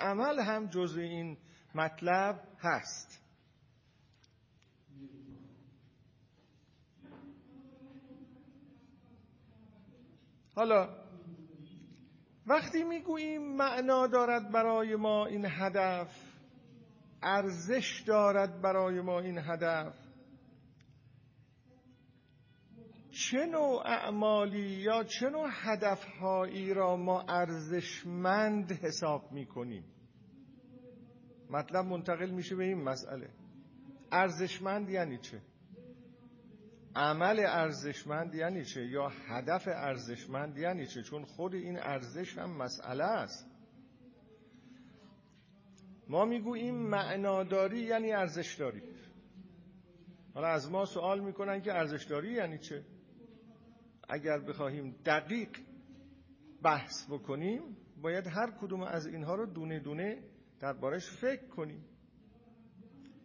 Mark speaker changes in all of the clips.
Speaker 1: عمل هم جزء این مطلب هست. حالا وقتی می‌گوییم معنا دارد برای ما این هدف ارزش دارد برای ما این هدف چه نوع اعمالی یا چه نوع هدفهایی را ما ارزشمند حساب می‌کنیم؟ مطلب منتقل میشه به این مسئله. ارزشمند یعنی چه؟ عمل ارزشمند یعنی چه یا هدف ارزشمند یعنی چه؟ چون خود این ارزش هم مسئله است. ما می‌گوییم معناداری یعنی ارزشداری. حالا از ما سوال می‌کنن که ارزشداری یعنی چه؟ اگر بخواهیم دقیق بحث بکنیم باید هر کدوم از اینها رو دونه دونه دربارش فکر کنیم.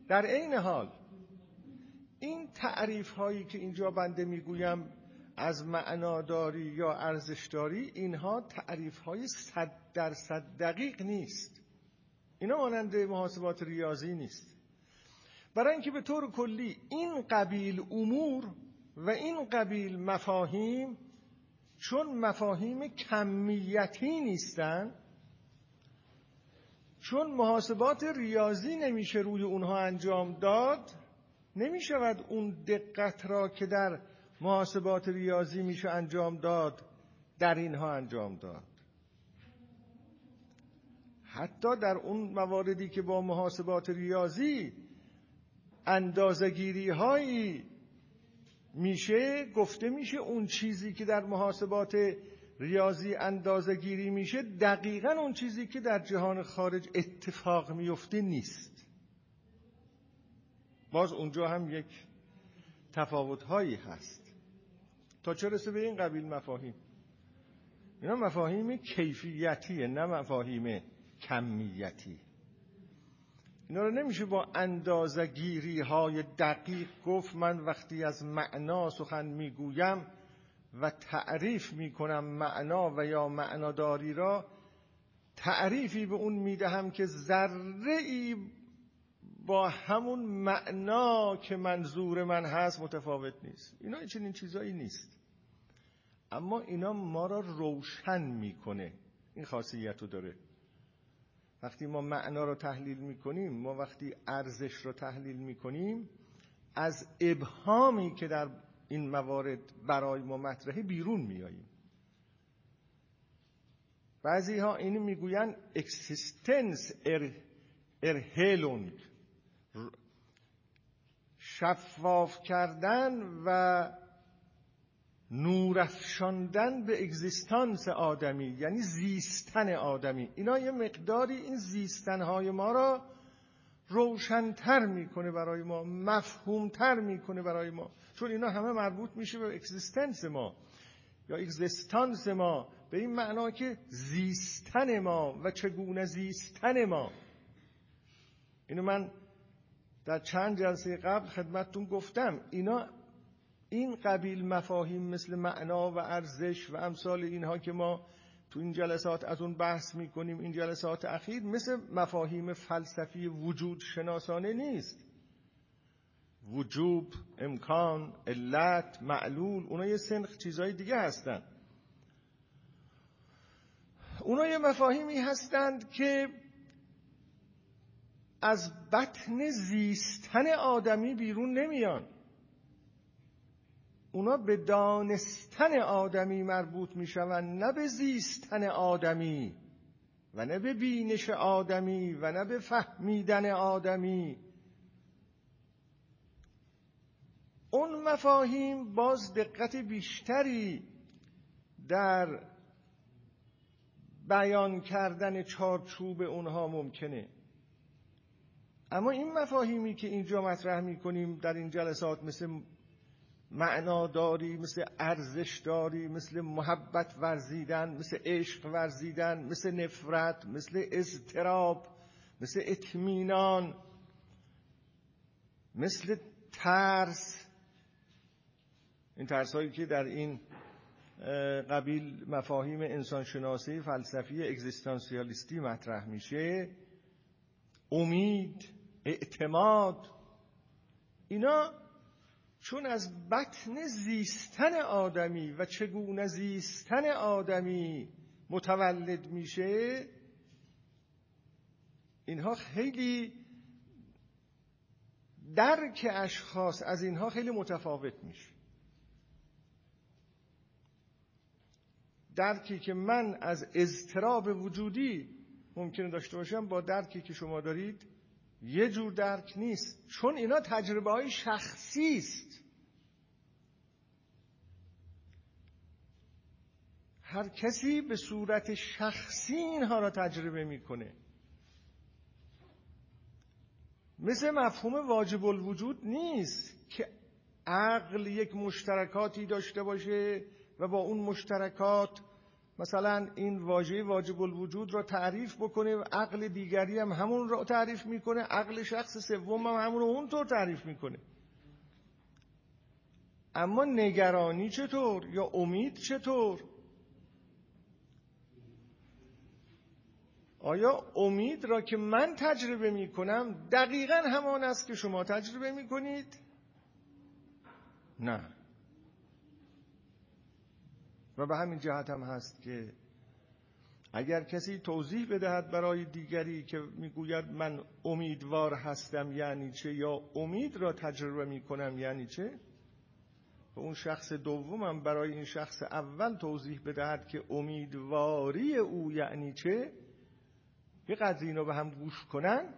Speaker 1: در عین حال این تعریف هایی که اینجا بنده می‌گویم از معناداری یا ارزشداری اینها تعریف های صد درصد دقیق نیست. اینا مانند محاسبات ریاضی نیست. برای اینکه به طور کلی این قبیل امور و این قبیل مفاهیم چون مفاهیم کمیتی نیستند چون محاسبات ریاضی نمیشه روی اونها انجام داد نمی شود اون دقت را که در محاسبات ریاضی میشه انجام داد در اینها انجام داد. حتی در اون مواردی که با محاسبات ریاضی اندازگیری هایی میشه گفته میشه اون چیزی که در محاسبات ریاضی اندازه گیری میشه دقیقا اون چیزی که در جهان خارج اتفاق میفته نیست. باز اونجا هم یک تفاوت هایی هست. تا چه رسه به این قبیل مفاهیم؟ اینا مفاهیم کیفیتیه نه مفاهیم کمیتی. اینا رو نمیشه با اندازگیری های دقیق گفت من وقتی از معنا سخن می‌گویم و تعریف می‌کنم معنا و یا معناداری را تعریفی به اون می‌دهم که ذره ای با همون معنا که منظور من هست متفاوت نیست. اینا چنین چیزایی نیست. اما اینا ما را روشن می‌کنه. این خاصیت رو داره. وقتی ما معنا رو تحلیل می‌کنیم ما وقتی ارزش رو تحلیل می‌کنیم از ابهامی که در این موارد برای ما مطرحه بیرون میاییم بعضی ها اینو می‌گوین اکسیستنس ار ارهلونگ شفاف کردن و نورافشاندن به اگزیستانس آدمی یعنی زیستن آدمی. اینا یه مقداری این زیستنهای ما را روشنتر می‌کنه برای ما مفهومتر می‌کنه برای ما. چون اینا همه مربوط میشه به اگزیستنس ما. یا اگزیستانس ما. به این معنا که زیستن ما و چگونه زیستن ما. اینو من در چند جلسه قبل خدمتتون گفتم. اینا این قبیل مفاهیم مثل معنا و ارزش و امثال اینها که ما تو این جلسات از اون بحث می‌کنیم این جلسات اخیر مثل مفاهیم فلسفی وجود شناسانه نیست. وجوب امکان علت معلول اونا یه سنخ چیزهای دیگه هستن. اونا یه مفاهیمی هستند که از بطن زیستن آدمی بیرون نمیان. اونا به دانستن آدمی مربوط می‌شوند نه به زیستن آدمی و نه به بینش آدمی و نه به فهمیدن آدمی. اون مفاهیم باز دقت بیشتری در بیان کردن چارچوب اونها ممکنه. اما این مفاهیمی که اینجا مطرح می‌کنیم در این جلسات مثل معناداری مثل ارزشداری مثل محبت ورزیدن مثل عشق ورزیدن مثل نفرت مثل اضطراب مثل اطمینان مثل ترس. این ترس هایی که در این قبیل مفاهیم انسانشناسی فلسفی اگزیستانسیالیستی مطرح میشه. امید اعتماد اینا چون از بطن زیستن آدمی و چگونه زیستن آدمی متولد میشه اینها خیلی درک اشخاص از اینها خیلی متفاوت میشه. درکی که من از اضطراب وجودی ممکنه داشته باشم با درکی که شما دارید یه جور درک نیست. چون اینا تجربه های شخصی است. هر کسی به صورت شخصی اینها را تجربه می‌کنه. مثل مفهوم واجب الوجود نیست که عقل یک مشترکاتی داشته باشه و با اون مشترکات مثلا این واژه واجب الوجود را تعریف بکنه و عقل دیگری هم همون را تعریف می‌کنه عقل شخص سوم هم همون رو اونطور تعریف می‌کنه. اما نگرانی چطور یا امید چطور؟ آیا امید را که من تجربه می کنم دقیقا همان است که شما تجربه می کنید؟ نه. و به همین جهت هم هست که اگر کسی توضیح بدهد برای دیگری که می‌گوید من امیدوار هستم یعنی چه یا امید را تجربه می کنم یعنی چه؟ و اون شخص دومم برای این شخص اول توضیح بدهد که امیدواری او یعنی چه؟ یه قدر اینو به هم گوش کنن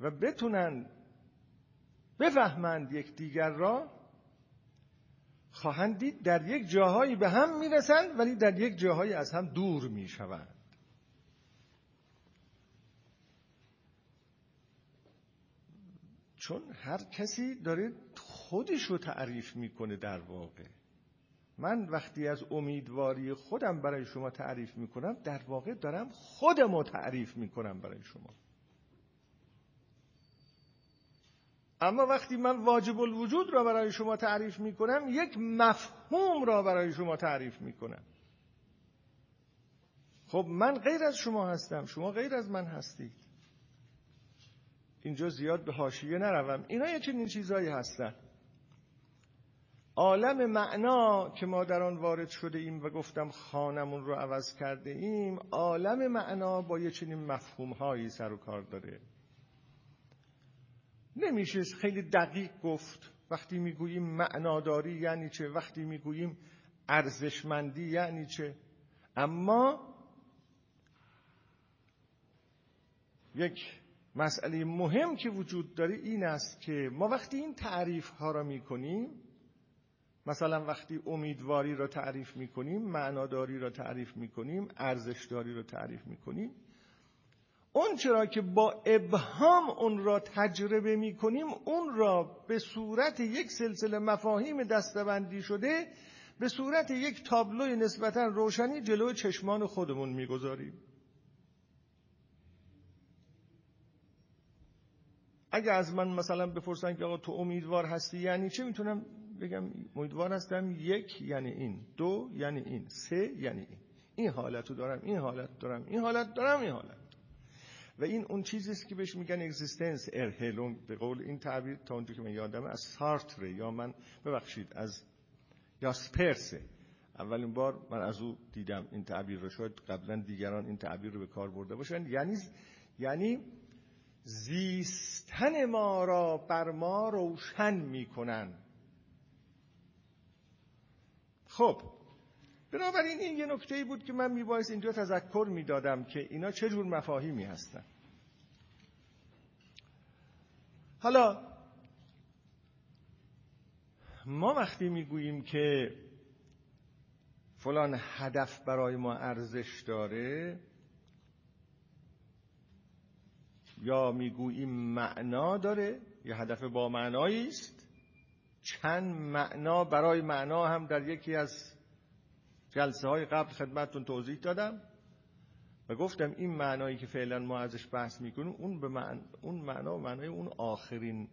Speaker 1: و بتونن بفهمند یک دیگر را خواهند دید در یک جاهایی به هم می‌رسند ولی در یک جاهایی از هم دور می‌شوند. چون هر کسی داره خودش رو تعریف می‌کنه در واقع. من وقتی از امیدواری خودم برای شما تعریف می‌کنم در واقع دارم خودم رو تعریف می‌کنم برای شما. اما وقتی من واجب الوجود را برای شما تعریف می‌کنم یک مفهوم را برای شما تعریف می‌کنم. خب من غیر از شما هستم. شما غیر از من هستید. اینجا زیاد به حاشیه نروم. اینا یه چنین چیزایی هستن. عالم معنا که ما در آن وارد شده ایم و گفتم خانمون رو عوض کرده ایم عالم معنا با یه چنین مفهوم هایی سر و کار داره. نمیشه خیلی دقیق گفت. وقتی می‌گوییم معناداری یعنی چه؟ وقتی می‌گوییم ارزشمندی یعنی چه؟ اما یک مسئله مهم که وجود داره این است که ما وقتی این تعریف ها را می‌کنیم مثلا وقتی امیدواری را تعریف می‌کنیم معناداری را تعریف می‌کنیم ارزشداری را تعریف می‌کنیم اون چرا که با ابهام اون را تجربه می‌کنیم اون را به صورت یک سلسله مفاهیم دستبندی شده به صورت یک تابلوی نسبتا روشنی جلو چشمان خودمون می‌گذاریم. اگه از من مثلا بپرسن که آقا تو امیدوار هستی یعنی چه می‌تونم بگم امیدوار هستم یک یعنی این دو یعنی این سه یعنی این. این حالت رو دارم این حالت دارم این حالت دارم این حالت. و این اون چیزی است که بهش میگن اگزیستنس ارهلون. به قول این تعبیر تا اونجا که من یادمه از سارتر یا من ببخشید از یا سپرسه اولین بار من از او دیدم این تعبیر رو. شاید قبلا دیگران این تعبیر رو به کار برده باشن یعنی یعنی زیستن ما را بر ما روشن می‌کنن خب بنابراین این یه نکته بود که من میبایست اینجا تذکر می‌دادم که اینا چه جور مفاهیمی هستن. حالا ما وقتی می‌گوییم که فلان هدف برای ما ارزش داره یا می‌گوییم معنا داره یا هدف با معنایی است چند معنا برای معنا هم در یکی از جلسه های قبل خدمتتون توضیح دادم و گفتم این معنایی که فعلا ما ازش بحث می‌کنیم اون به اون معنا و معنای اون آخرین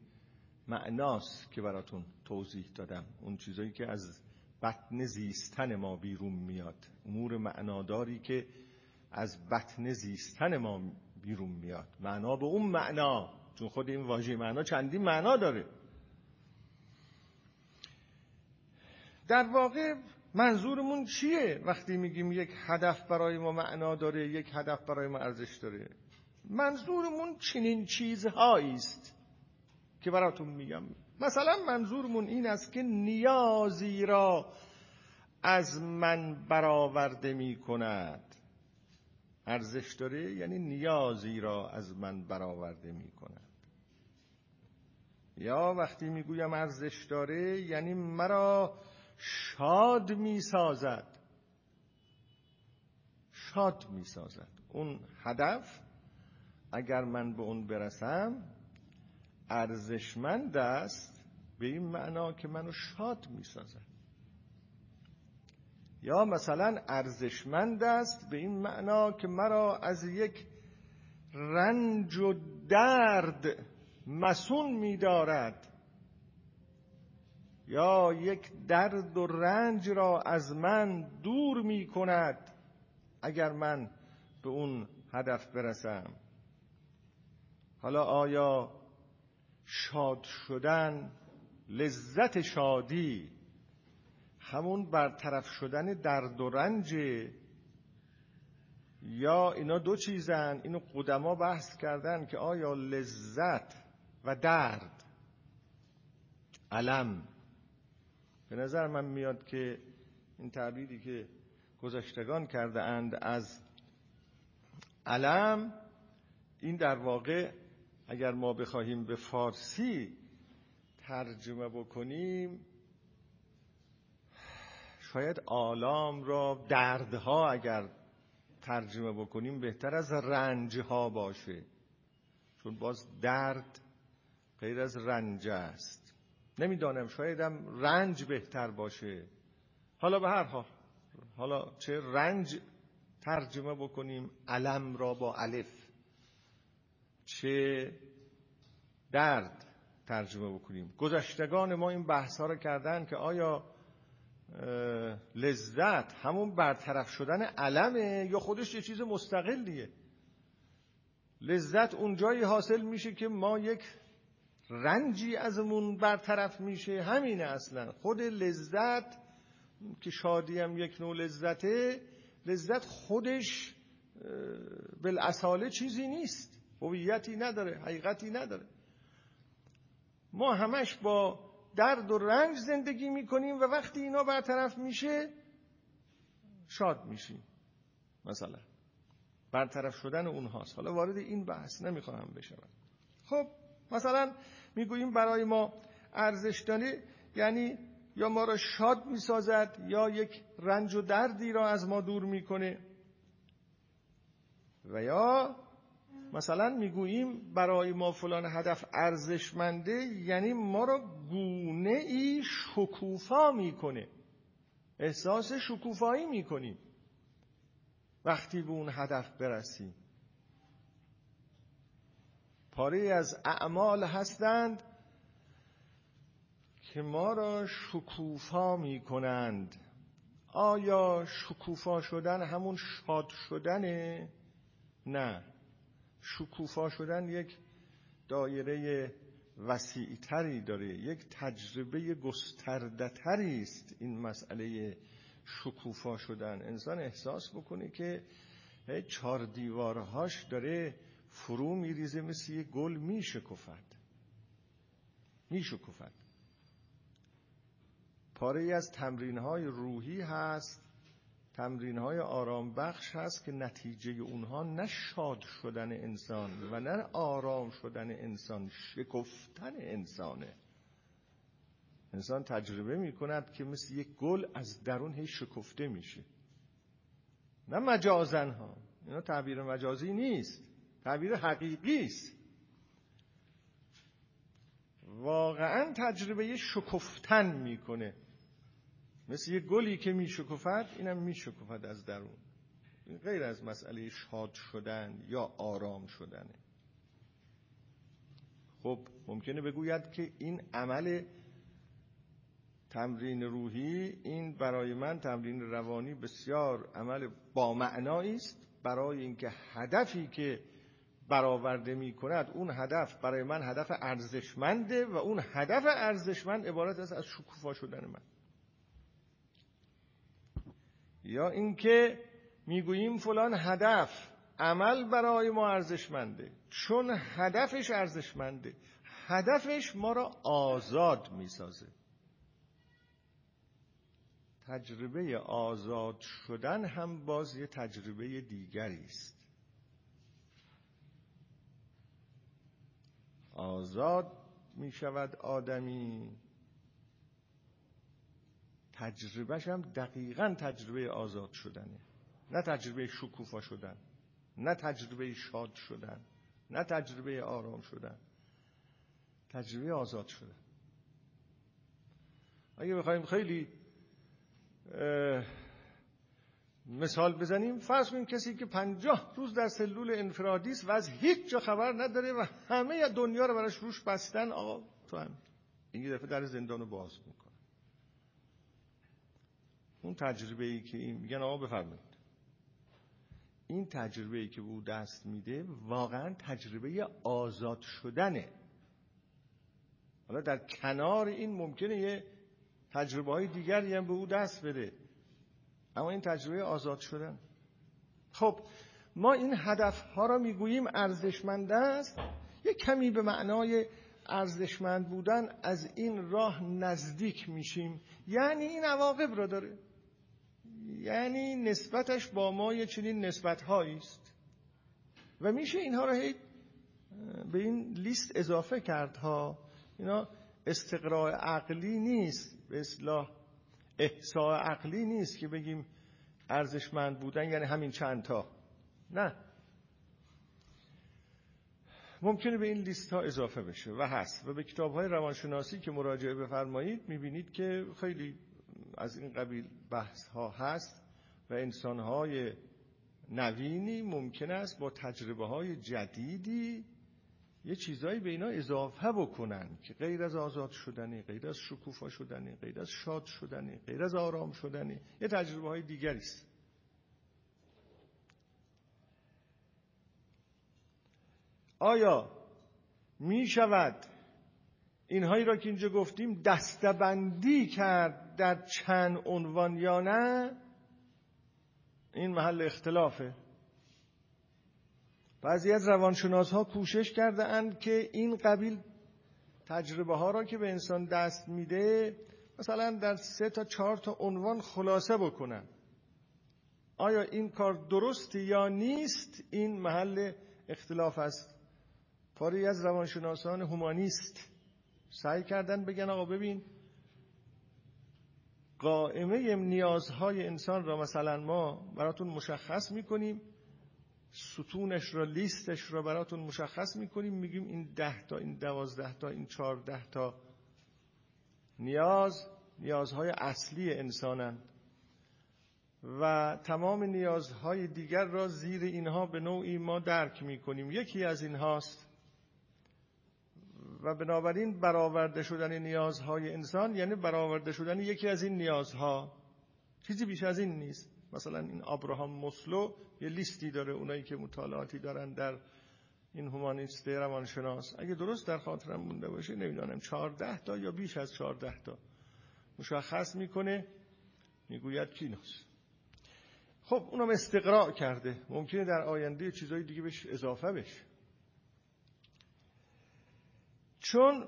Speaker 1: معناست که براتون توضیح دادم. اون چیزایی که از بطن زیستن ما بیرون میاد. امور معناداری که از بطن زیستن ما بیرون میاد. معنا به اون معنا چون خود این واژه معنا چندین معنا داره. در واقع منظورمون چیه وقتی میگیم یک هدف برای ما معنا داره یک هدف برای ما ارزش داره؟ منظورمون چنین چیزهایی است که براتون میگم. مثلا منظورمون این است که نیازی را از من برآورده می کند ارزش داره؟ یعنی نیازی را از من برآورده می کند یا وقتی می‌گویم ارزش داره یعنی مرا شاد می سازد شاد می سازد اون هدف اگر من به اون برسم ارزشمند است به این معنا که منو شاد می سازد یا مثلا ارزشمند است به این معنا که مرا از یک رنج و درد مسون می دارد یا یک درد و رنج را از من دور می کند اگر من به اون هدف برسم. حالا آیا شاد شدن لذت شادی همون برطرف شدن درد و رنج یا اینا دو چیزن؟ اینو قدما بحث کردن که آیا لذت و درد علم به نظر من میاد که این تعبیری که گذشتگان کرده اند از علم این در واقع اگر ما بخواهیم به فارسی ترجمه بکنیم شاید آلام را دردها اگر ترجمه بکنیم بهتر از رنجها باشه. چون باز درد غیر از رنج است. نمی‌دانم شایدم رنج بهتر باشه. حالا به هر حال حالا چه رنج ترجمه بکنیم علم را با الف چه درد ترجمه بکنیم. گذشتگان ما این بحث ها رو کردن که آیا لذت همون برطرف شدن علمه یا خودش یه چیز مستقلیه؟ لذت اونجایی حاصل میشه که ما یک رنجی ازمون برطرف میشه. همینه اصلا. خود لذت که شادی هم یک نوع لذته لذت خودش بالاصاله چیزی نیست. هویتی نداره حقیقتی نداره. ما همش با درد و رنج زندگی می‌کنیم و وقتی اینا برطرف میشه شاد میشیم. مثلا برطرف شدن اونهاست. حالا وارد این بحث نمی‌خواهم بشم. خب مثلا می‌گوییم برای ما ارزش داره یعنی یا ما را شاد می‌سازد یا یک رنج و دردی را از ما دور می‌کنه. و یا مثلا می‌گوییم برای ما فلان هدف ارزشمنده یعنی ما را گونه ای شکوفا می‌کنه. احساس شکوفایی می‌کنیم. وقتی به اون هدف برسیم. پاره از اعمال هستند که ما را شکوفا می کنند آیا شکوفا شدن همون شاد شدنه؟ نه. شکوفا شدن یک دایره وسیعتری داره یک تجربه گسترده است این مسئله شکوفا شدن. انسان احساس بکنه که چهار دیوارهاش داره فرو میریزه مثل یه گل میشکفد میشکفد پاره ای از تمرین های روحی هست. تمرین های آرام بخش هست که نتیجه اونها نه شاد شدن انسان و نه آرام شدن انسان شکفتن انسانه. انسان تجربه می کند که مثل یک گل از درون هی شکفته میشه. نه مجازن ها. اینا تعبیر مجازی نیست. تعبیر حقیقی است واقعا تجربه شکفتن می‌کنه. مثل یه گلی که میشکفد اینم میشکفد از درون. غیر از مسئله شاد شدن یا آرام شدنه خب ممکنه بگوید که این عمل تمرین روحی این برای من تمرین روانی بسیار عمل با معنایی است. برای اینکه هدفی که برآورده می کند اون هدف برای من هدف ارزشمنده و اون هدف ارزشمند عبارت است از شکوفا شدن من. یا اینکه می‌گوییم فلان هدف عمل برای ما ارزشمنده چون هدفش ارزشمنده. هدفش ما را آزاد می‌سازه. تجربه آزاد شدن هم باز یه تجربه دیگری است. آزاد می شود آدمی. تجربهش هم دقیقا تجربه آزاد شدنه. نه تجربه شکوفا شدن نه تجربه شاد شدن نه تجربه آرام شدن. تجربه آزاد شدن اگه بخوایم خیلی مثال بزنیم. فرض کنیم کسی که پنجاه روز در سلول انفرادی است و از هیچ جا خبر نداره و همه دنیا رو براش روش بستن آقا تو هم این دفعه در زندان رو باز می‌کنه اون تجربه ای که این میگن آقا بفرمایید. این تجربه ای که به او دست میده واقعا تجربه آزاد شدنه. حالا در کنار این ممکنه یه تجربه های دیگری هم به او دست بده. اما این تجربه آزاد شدن. خب ما این هدف ها را می‌گوییم ارزشمند است. یک کمی به معنای ارزشمند بودن از این راه نزدیک میشیم. یعنی این عواقب را داره. یعنی نسبتش با ما یه چنین نسبت است. و میشه اینها را به این لیست اضافه کرد ها اینا استقراء عقلی نیست به اصلاح احساء عقلی نیست که بگیم ارزشمند بودن یعنی همین چند تا. نه. ممکنه به این لیست ها اضافه بشه و هست. و به کتاب های روانشناسی که مراجعه بفرمایید می‌بینید که خیلی از این قبیل بحث ها هست و انسان های نوینی ممکن است با تجربه های جدیدی یه چیزایی به اینا اضافه بکنن که غیر از آزاد شدنی غیر از شکوفا شدنی غیر از شاد شدنی غیر از آرام شدنی یه تجربه های دیگری است. آیا می شود اینهایی را که اینجا گفتیم دستبندی کرد در چند عنوان یا نه؟ این محل اختلافه. بعضی از روانشناس ها کوشش کرده اند که این قبیل تجربه ها را که به انسان دست میده مثلا در سه تا چهار تا عنوان خلاصه بکنن. آیا این کار درست یا نیست؟ این محل اختلاف است. پاری از روانشناسان هومانیست سعی کردن بگن آقا ببین قائمه نیازهای انسان را مثلا ما براتون مشخص می‌کنیم. ستونش را لیستش را براتون مشخص می‌کنیم. میگیم این ده تا این دوازده تا این چهارده تا نیاز نیازهای اصلی انسانند. و تمام نیازهای دیگر را زیر اینها به نوعی ما درک می‌کنیم. یکی از اینهاست و بنابراین برآورده شدن نیازهای انسان یعنی برآورده شدن یکی از این نیازها. چیزی بیش از این نیست. مثلا این آبراهام مسلو یه لیستی داره اونایی که مطالعاتی دارن در این هومانیست روانشناس. اگه درست در خاطرم مونده باشه نمی‌دانم چهارده تا یا بیش از چهارده تا. مشخص می‌کنه می‌گوید کیناس خب اونم استقراء کرده. ممکنه در آینده چیزای دیگه بهش اضافه بشه. چون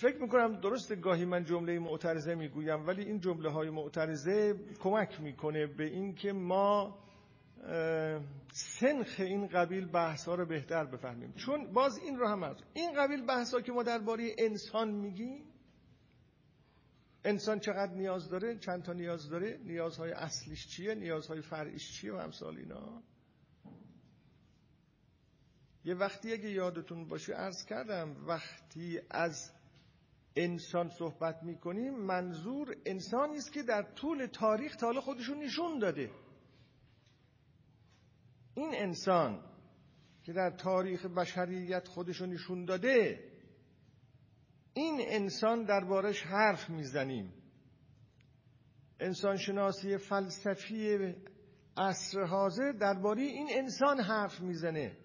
Speaker 1: فکر می‌کنم درست گاهی من جمله معترضه می‌گویم ولی این جمله های معترضه کمک می‌کنه به اینکه ما سنخ این قبیل بحث ها رو بهتر بفهمیم. چون باز این رو هم هست. این قبیل بحث ها که ما درباره انسان میگیم انسان چقدر نیاز داره؟ چند تا نیاز داره؟ نیازهای اصلیش چیه؟ نیازهای فرعیش چیه؟ و همسال اینا. یه وقتی اگه یادتون باشه عرض کردم وقتی از انسان صحبت می‌کنیم منظور انسانی است که در طول تاریخ تا خودشون نشون داده. این انسان که در تاریخ بشریت خودشون نشون داده این انسان دربارش حرف می‌زنیم. انسانشناسی فلسفی عصر حاضر درباره این انسان حرف می‌زنه.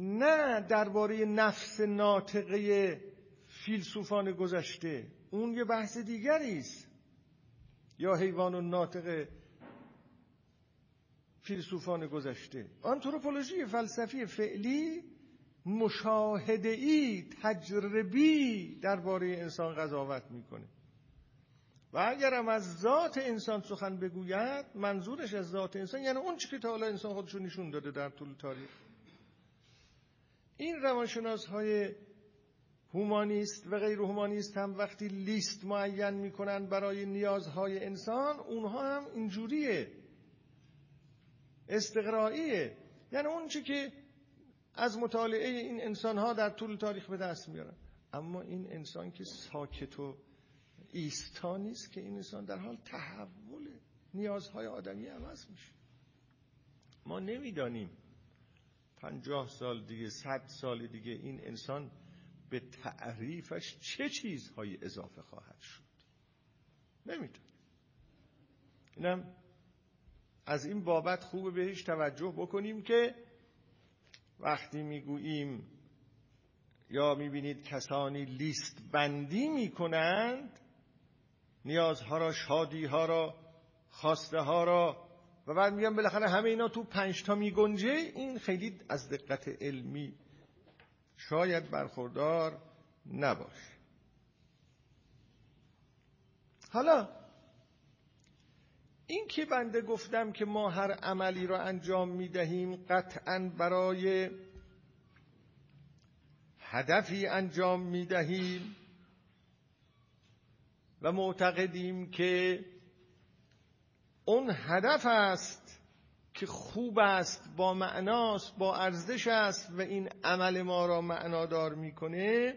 Speaker 1: نه درباره نفس ناطقه فیلسوفان گذشته. اون یه بحث دیگری است. یا حیوان و ناطق فیلسوفان گذشته. آنتروپولوژی فلسفی فعلی مشاهده ای تجربی درباره انسان قضاوت می‌کنه. و اگرم از ذات انسان سخن بگوید منظورش از ذات انسان یعنی اون چی که تا حالا انسان خودشو نشون داده در طول تاریخ. این روانشناس های هومانیست و غیر هومانیست هم وقتی لیست معین می‌کنن برای نیازهای انسان اونها هم اینجوریه. استقرائیه. یعنی اون چی که از مطالعه این انسان ها در طول تاریخ به دست میارن. اما این انسان که ساکت و ایستا نیست که این انسان در حال تحول نیازهای آدمی عوض میشه ما نمی‌دانیم. پنجاه سال دیگه صد سال دیگه این انسان به تعریفش چه چیزهایی اضافه خواهد شد؟ نمی‌دونم اینم از این بابت خوب بهش توجه بکنیم که وقتی می‌گوییم یا می‌بینید کسانی لیست بندی می‌کنند نیازها را شادیها را خواسته ها را و بعد میگم بالاخره همه اینا تو پنج تا میگنجه این خیلی از دقت علمی شاید برخوردار نباشه. حالا این که بنده گفتم که ما هر عملی را انجام می‌دهیم قطعا برای هدفی انجام می‌دهیم و معتقدیم که اون هدف است که خوب است با معناست با ارزش است و این عمل ما را معنادار می‌کنه.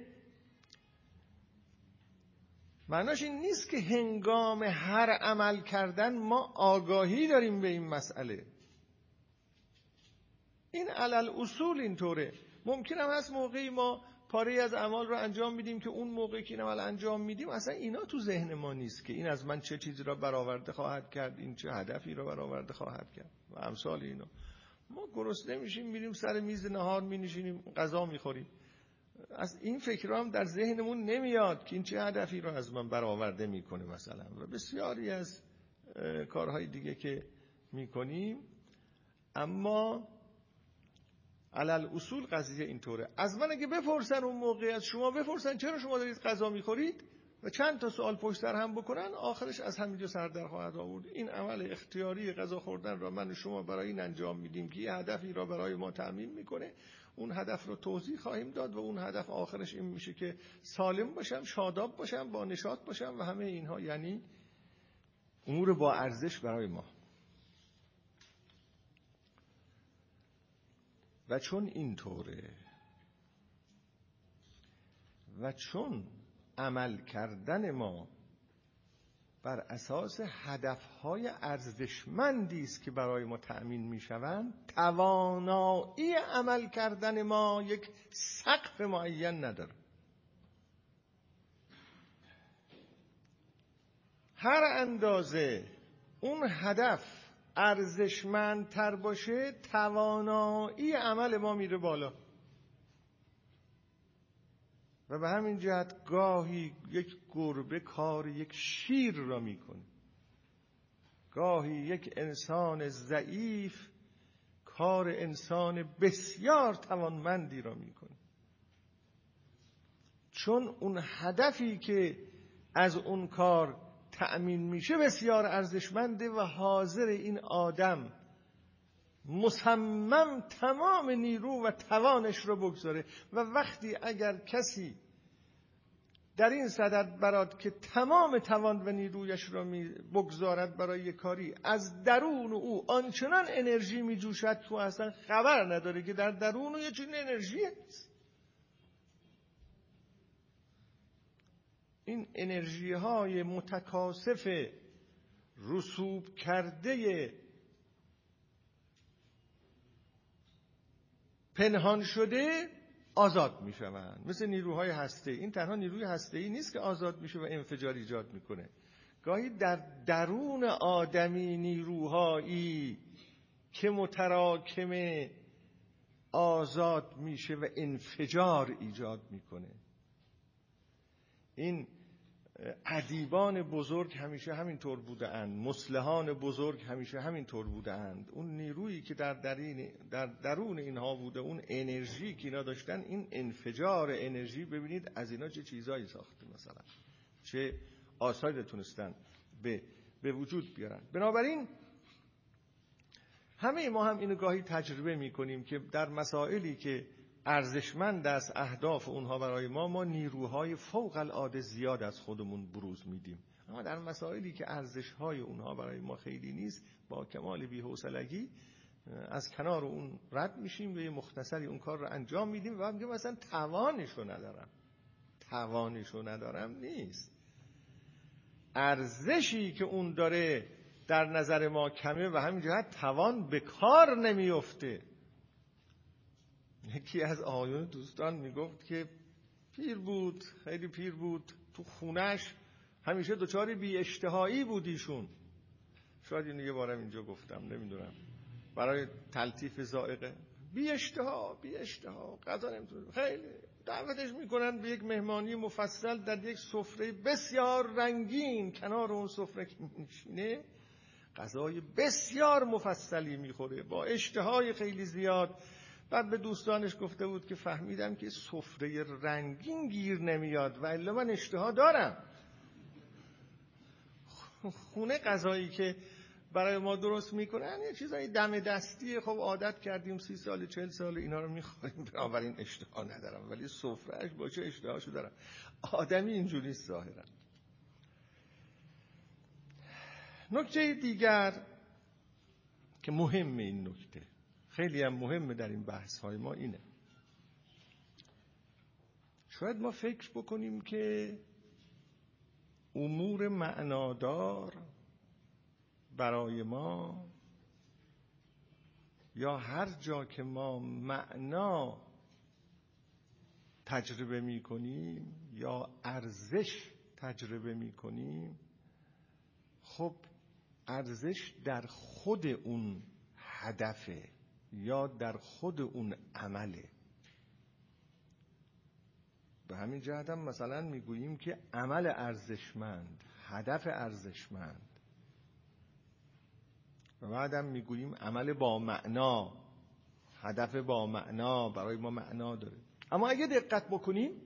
Speaker 1: معناش این نیست که هنگام هر عمل کردن ما آگاهی داریم به این مسئله. این علل اصول اینطوره. ممکن هم هست موقعی ما پاره از اعمال رو انجام میدیم که اون موقعی که این عمل انجام میدیم اصلا اینا تو ذهن ما نیست که این از من چه چیزی را برآورده خواهد کرد این چه هدفی را برآورده خواهد کرد و امثال اینا. ما گرسنه میشیم میریم سر میز نهار مینشینیم غذا می‌خوریم. از این فکر هم در ذهنمون نمیاد که این چه هدفی رو از من برآورده می‌کنه مثلا. و بسیاری از کارهای دیگه که می‌کنیم. اما علل اصول قضیه اینطوره. از من اگه بپرسن اون موقع از شما بپرسن چرا شما دارید غذا می‌خورید و چند تا سوال پشت سر هم بکنن آخرش از همینجا سر در خواهد آورد. این عمل اختیاری غذا خوردن را من شما برای این انجام میدیم که یه هدفی را برای ما تعمین می‌کنه. اون هدف رو توضیح خواهیم داد و اون هدف آخرش این میشه که سالم باشم شاداب باشم با نشاط باشم و همه اینها. یعنی امور با ارزش برای ما. و چون اینطوره و چون عمل کردن ما بر اساس هدفهای ارزشمندی است که برای ما تأمین می‌شوند توانایی عمل کردن ما یک سقف معین نداره. هر اندازه اون هدف ارزشمندتر باشه توانایی عمل ما میره بالا. و به همین جهت گاهی یک گربه کار یک شیر را می‌کنه گاهی یک انسان ضعیف کار انسان بسیار توانمندی را می‌کنه. چون اون هدفی که از اون کار تأمین میشه بسیار ارزشمنده و حاضر این آدم مصمم تمام نیرو و توانش رو بگذاره. و وقتی اگر کسی در این صدد برات که تمام توان و نیرویش را بگذارد برای کاری از درون او آنچنان انرژی می جوشد تو اصلا خبر نداره که در درون او یه چنین انرژی هست. این انرژی های متکاسف رسوب کرده پنهان شده آزاد می‌شوند. مثل نیروهای هسته. این تنها نیروی هسته ای نیست که آزاد میشه و انفجار ایجاد می‌کنه. گاهی در درون آدمی نیروهایی که متراکمه آزاد میشه و انفجار ایجاد می‌کنه. این ادیبان بزرگ همیشه همینطور بودند مسلحان بزرگ همیشه همینطور بودند اون نیرویی که در, در درون اینها بوده اون انرژی که اینا داشتن این انفجار انرژی ببینید از اینا چه چیزایی ساخته مثلا. چه آثاری تونستن به, به وجود بیارن. بنابراین همه ما هم اینو گاهی تجربه می‌کنیم که در مسائلی که ارزشمند است اهداف اونها برای ما ما نیروهای فوق العاده زیاد از خودمون بروز میدیم. اما در مسائلی که ارزشهای اونها برای ما خیلی نیست با کمال بی‌حوصلگی از کنار اون رد میشیم و یه مختصری اون کار رو انجام میدیم و میگیم مثلا توانشو ندارم. توانشو ندارم نیست. ارزشی که اون داره در نظر ما کمه و همین توان به کار نمیفته یکی از آیون دوستان می‌گفت که پیر بود خیلی پیر بود تو خونش همیشه دچار بی اشتهایی بود ایشون. شاید اینو یه بارم اینجا گفتم نمی‌دونم. برای تلطیف زائقه بی اشتها بی اشتها غذا نمی‌تونه خیلی دعوتش می‌کنن به یک مهمانی مفصل در یک سفره بسیار رنگین کنار اون سفره که میشینه غذای بسیار مفصلی می‌خوره. با اشتهای خیلی زیاد. بعد به دوستانش گفته بود که فهمیدم که سفره رنگین گیر نمیاد و الا من اشتها دارم. خونه غذایی که برای ما درست می‌کنن یه چیزایی دم دستی خب عادت کردیم سی سال چل سال اینا رو می‌خوریم. بنابراین اشتها ندارم ولی سفرهش باشه اشتهاشو دارم. آدمی اینجوری ظاهرا. نکته دیگر که مهم این نکته. خیلی هم مهمه در این بحث های ما اینه. شاید ما فکر بکنیم که امور معنادار برای ما یا هر جا که ما معنا تجربه می کنیم یا ارزش تجربه می کنیم خب ارزش در خود اون هدفه. یا در خود اون عمله. به همین جهت هم مثلا می‌گوییم که عمل ارزشمند هدف ارزشمند. و بعدم می‌گوییم عمل با معنا هدف با معنا برای ما معنا داره. اما اگه دقت بکنیم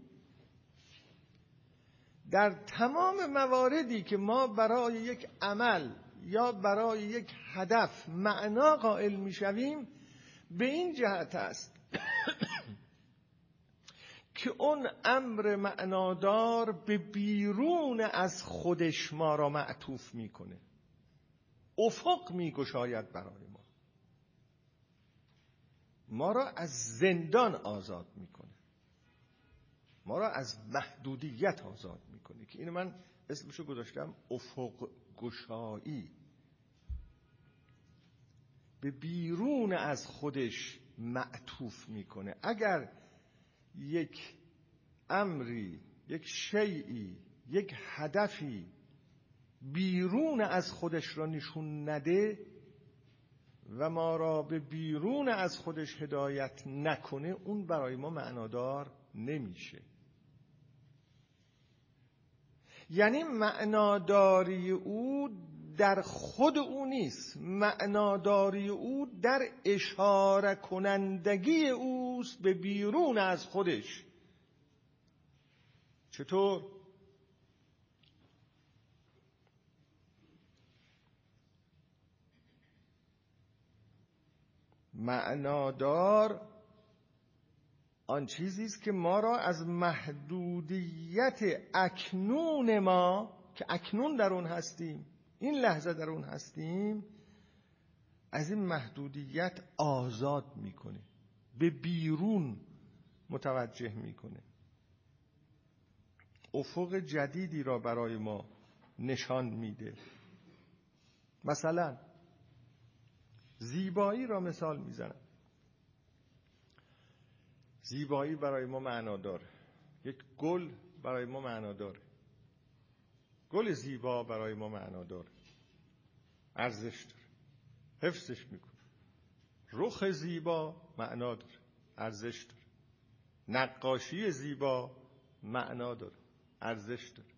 Speaker 1: در تمام مواردی که ما برای یک عمل یا برای یک هدف معنا قائل می‌شویم به این جهت است که اون امر معنادار به بیرون از خودش ما را معطوف می‌کنه. افق میگشاید برای ما. ما را از زندان آزاد می‌کنه. ما را از محدودیت آزاد می‌کنه. که این من اسمشو گذاشتم افق گشایی به بیرون از خودش معطوف می‌کنه. اگر یک امری یک شیعی یک هدفی بیرون از خودش را نشون نده و ما را به بیرون از خودش هدایت نکنه اون برای ما معنادار نمیشه. یعنی معناداری او در خود او نیست معناداری او در اشاره کنندگی اوست به بیرون از خودش چطور؟ معنادار آن چیزی است که ما را از محدودیت اکنون ما که اکنون در اون هستیم این لحظه در اون هستیم از این محدودیت آزاد می‌کنه. به بیرون متوجه می‌کنه. افق جدیدی را برای ما نشان میده. مثلا زیبایی را مثال می‌زنم. زیبایی برای ما معنا داره. یک گل برای ما معنا داره. گل زیبا برای ما معنا داره. ارزش داره. حفظش می‌کنه. رخ زیبا معنا داره. ارزش داره. نقاشی زیبا معنا داره. ارزش داره.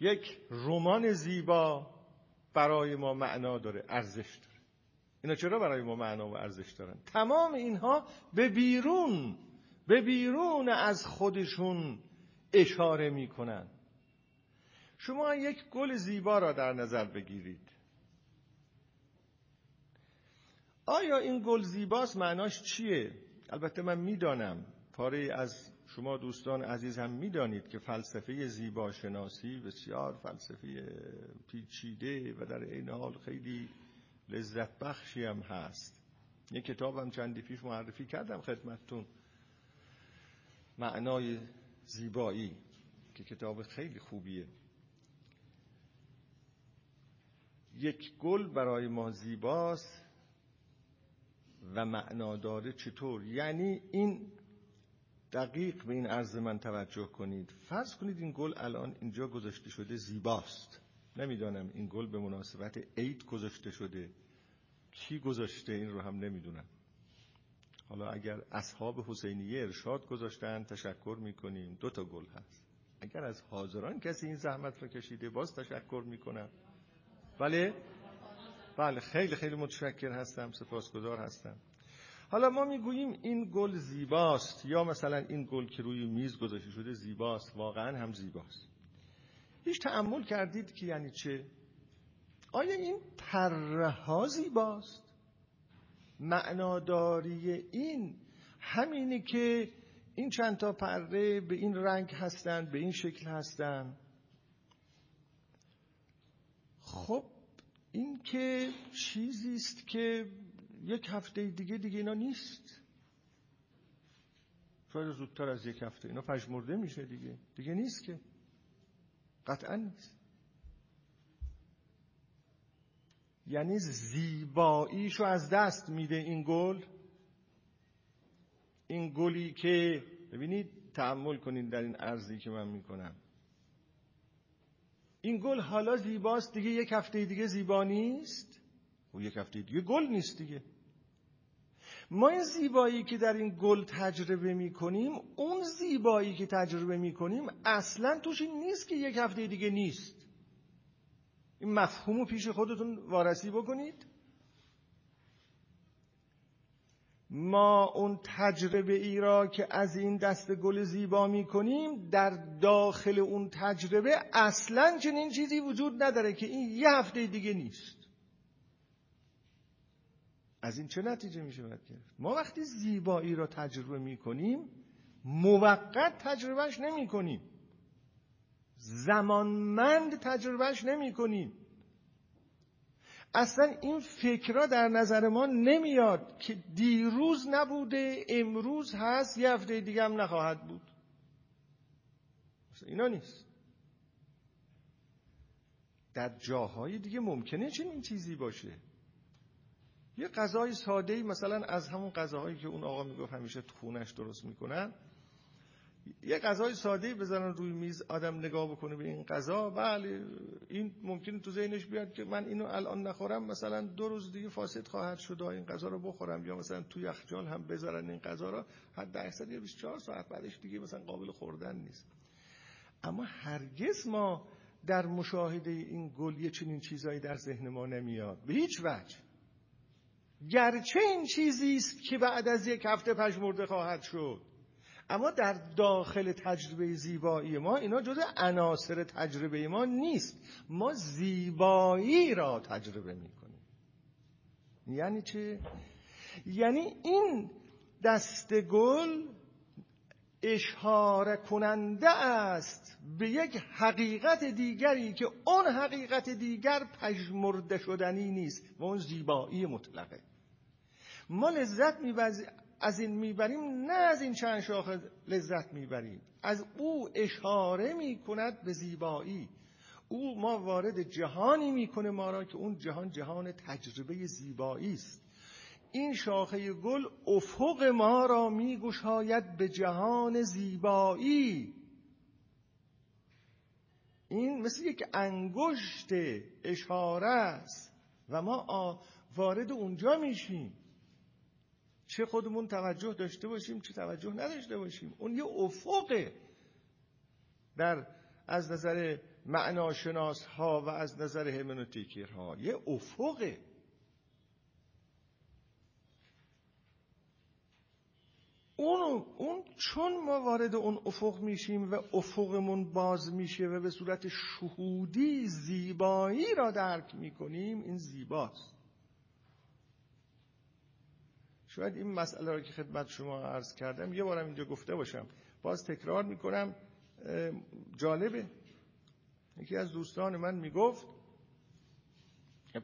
Speaker 1: یک رمان زیبا برای ما معنا داره. ارزش داره. اینا چرا برای ما معنا و ارزش دارن؟ تمام اینها به بیرون به بیرون از خودشون اشاره می‌کنن. شما یک گل زیبا را در نظر بگیرید. آیا این گل زیباست؟ معناش چیه؟ البته من می‌دانم. پاره از شما دوستان عزیز هم می‌دانید که فلسفه زیبا شناسی بسیار فلسفه پیچیده و در این حال خیلی لذت بخشی هم هست. یه کتاب هم چندی پیش معرفی کردم خدمتتون. معنای زیبایی که کتاب خیلی خوبیه. یک گل برای ما زیباست و معنا داره چطور؟ یعنی این دقیق به این عرض من توجه کنید. فرض کنید این گل الان اینجا گذاشته شده زیباست. نمی‌دانم این گل به مناسبت عید گذاشته شده. کی گذاشته؟ این رو هم نمی‌دونم. حالا اگر اصحاب حسینیه ارشاد گذاشتن تشکر می‌کنیم. دو تا گل هست. اگر از حاضران کسی این زحمت رو کشیده باز تشکر می‌کنم. بله؟ بله خیلی خیلی متشکر هستم سپاسگزار هستم. حالا ما می‌گوییم این گل زیباست یا مثلا این گل که روی میز گذاشته شده زیباست. واقعا هم زیباست. هیچ تعمل کردید که یعنی چه؟ آیا این پره ها زیباست؟ معناداری این همینه که این چند تا پره به این رنگ هستند به این شکل هستند خب این که چیزی است که یک هفته دیگه دیگه اینا نیست. شاید زودتر از یک هفته اینا پژمرده میشه دیگه. دیگه نیست که. قطعا نیست. یعنی زیباییشو از دست میده این گل. این گلی که ببینید تحمل کنید در این عرضی که من می‌کنم. این گل حالا زیباست دیگه یک هفته دیگه زیبا نیست. و یک هفته دیگه گل نیست دیگه. ما این زیبایی که در این گل تجربه می‌کنیم اون زیبایی که تجربه می‌کنیم اصلا توش این نیست که یک هفته دیگه نیست. این مفهوم رو پیش خودتون وارسی بکنید. ما اون تجربه ای را که از این دست گل زیبا می کنیم در داخل اون تجربه اصلا چنین چیزی وجود نداره که این یه هفته دیگه نیست. از این چه نتیجه می شود گرفت ما وقتی زیبایی را تجربه می کنیم موقت تجربهش نمی کنیم. زمانمند تجربهش نمی کنیم اصلا این فکرها در نظر ما نمیاد که دیروز نبوده امروز هست یه هفته دیگه هم نخواهد بود. اینا نیست. در جاهای دیگه ممکنه چنین چیزی باشه. یه غذای ساده مثلا از همون غذاهایی که اون آقا می‌گفت همیشه خونش درست می‌کنن یه غذای ساده بذارن روی میز آدم نگاه بکنه به این غذا. بله این ممکنه تو ذهنش بیاد که من اینو الان نخورم مثلا دو روز دیگه فاسد خواهد شد این غذا رو بخورم. یا مثلا تو یخچال هم بذارن این غذا رو حد اکثر یه 24 ساعت بعدش دیگه مثلا قابل خوردن نیست. اما هرگز ما در مشاهده این گل یه چنین چیزایی در ذهن ما نمیاد. به هیچ وجه. گرچه این چیزی است که بعد از یک هفته پژمرده خواهد شد. اما در داخل تجربه زیبایی ما اینا جز عناصر تجربه ما نیست. ما زیبایی را تجربه می‌کنیم. یعنی چه؟ یعنی این دست گل اشاره کننده است به یک حقیقت دیگری که اون حقیقت دیگر پژمرده شدنی نیست و اون زیبایی مطلقه. ما لذت از این می‌بریم نه از این چند شاخه لذت می‌بریم. از او اشاره می‌کند به زیبایی. او ما وارد جهانی می‌کنه ما را که اون جهان جهان تجربه زیبایی است. این شاخه گل افق ما را میگشاید به جهان زیبایی. این مثل یک انگشت اشاره است و ما وارد اونجا میشیم. چه خودمون توجه داشته باشیم چه توجه نداشته باشیم. اون یه افقه. در از نظر معناشناس ها و از نظر همنوتیکیر ها یه افقه. اون, اون چون ما وارد اون افق میشیم و افقمون باز میشه و به صورت شهودی زیبایی را درک می‌کنیم این زیباست. شاید این مسئله را که خدمت شما عرض کردم یه بارم اینجا گفته باشم. باز تکرار می‌کنم جالبه. یکی از دوستان من می‌گفت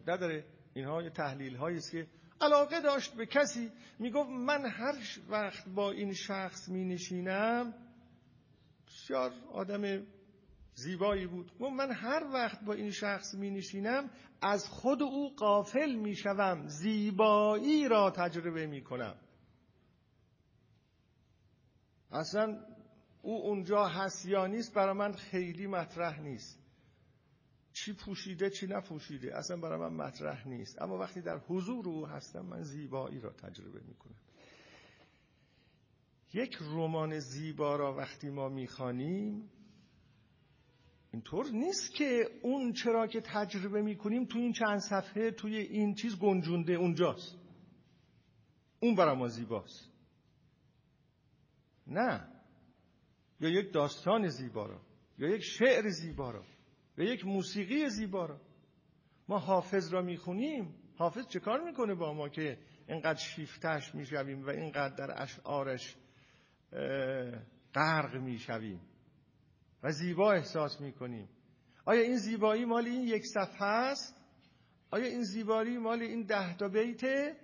Speaker 1: نداره اینها یه تحلیل است که علاقه داشت به کسی. می‌گفت من هر وقت با این شخص می نشینم بسیار آدم زیبایی بود. گفت من هر وقت با این شخص می نشینم از خود او قافل می شوم زیبایی را تجربه می کنم اصلا او اونجا هست یا نیست برای من خیلی مطرح نیست. چی پوشیده چی نپوشیده اصلا برای من مطرح نیست. اما وقتی در حضور او هستم من زیبایی را تجربه می‌کنم. یک رمان زیبا را وقتی ما می‌خوانیم اینطور نیست که اون چرا که تجربه می‌کنیم توی این چند صفحه توی این چیز گنجونده اونجاست. اون برای ما زیباست. نه. یا یک داستان زیبا را. یا یک شعر زیبا را. و یک موسیقی زیبا را. ما حافظ را می‌خونیم. حافظ چه کار می‌کنه با ما که اینقدر شیفتش می‌شویم و اینقدر در اشعارش غرق می‌شویم؟ و زیبا احساس می‌کنیم. آیا این زیبایی مال این یک صفحه است؟ آیا این زیبایی مال این ده تا بیته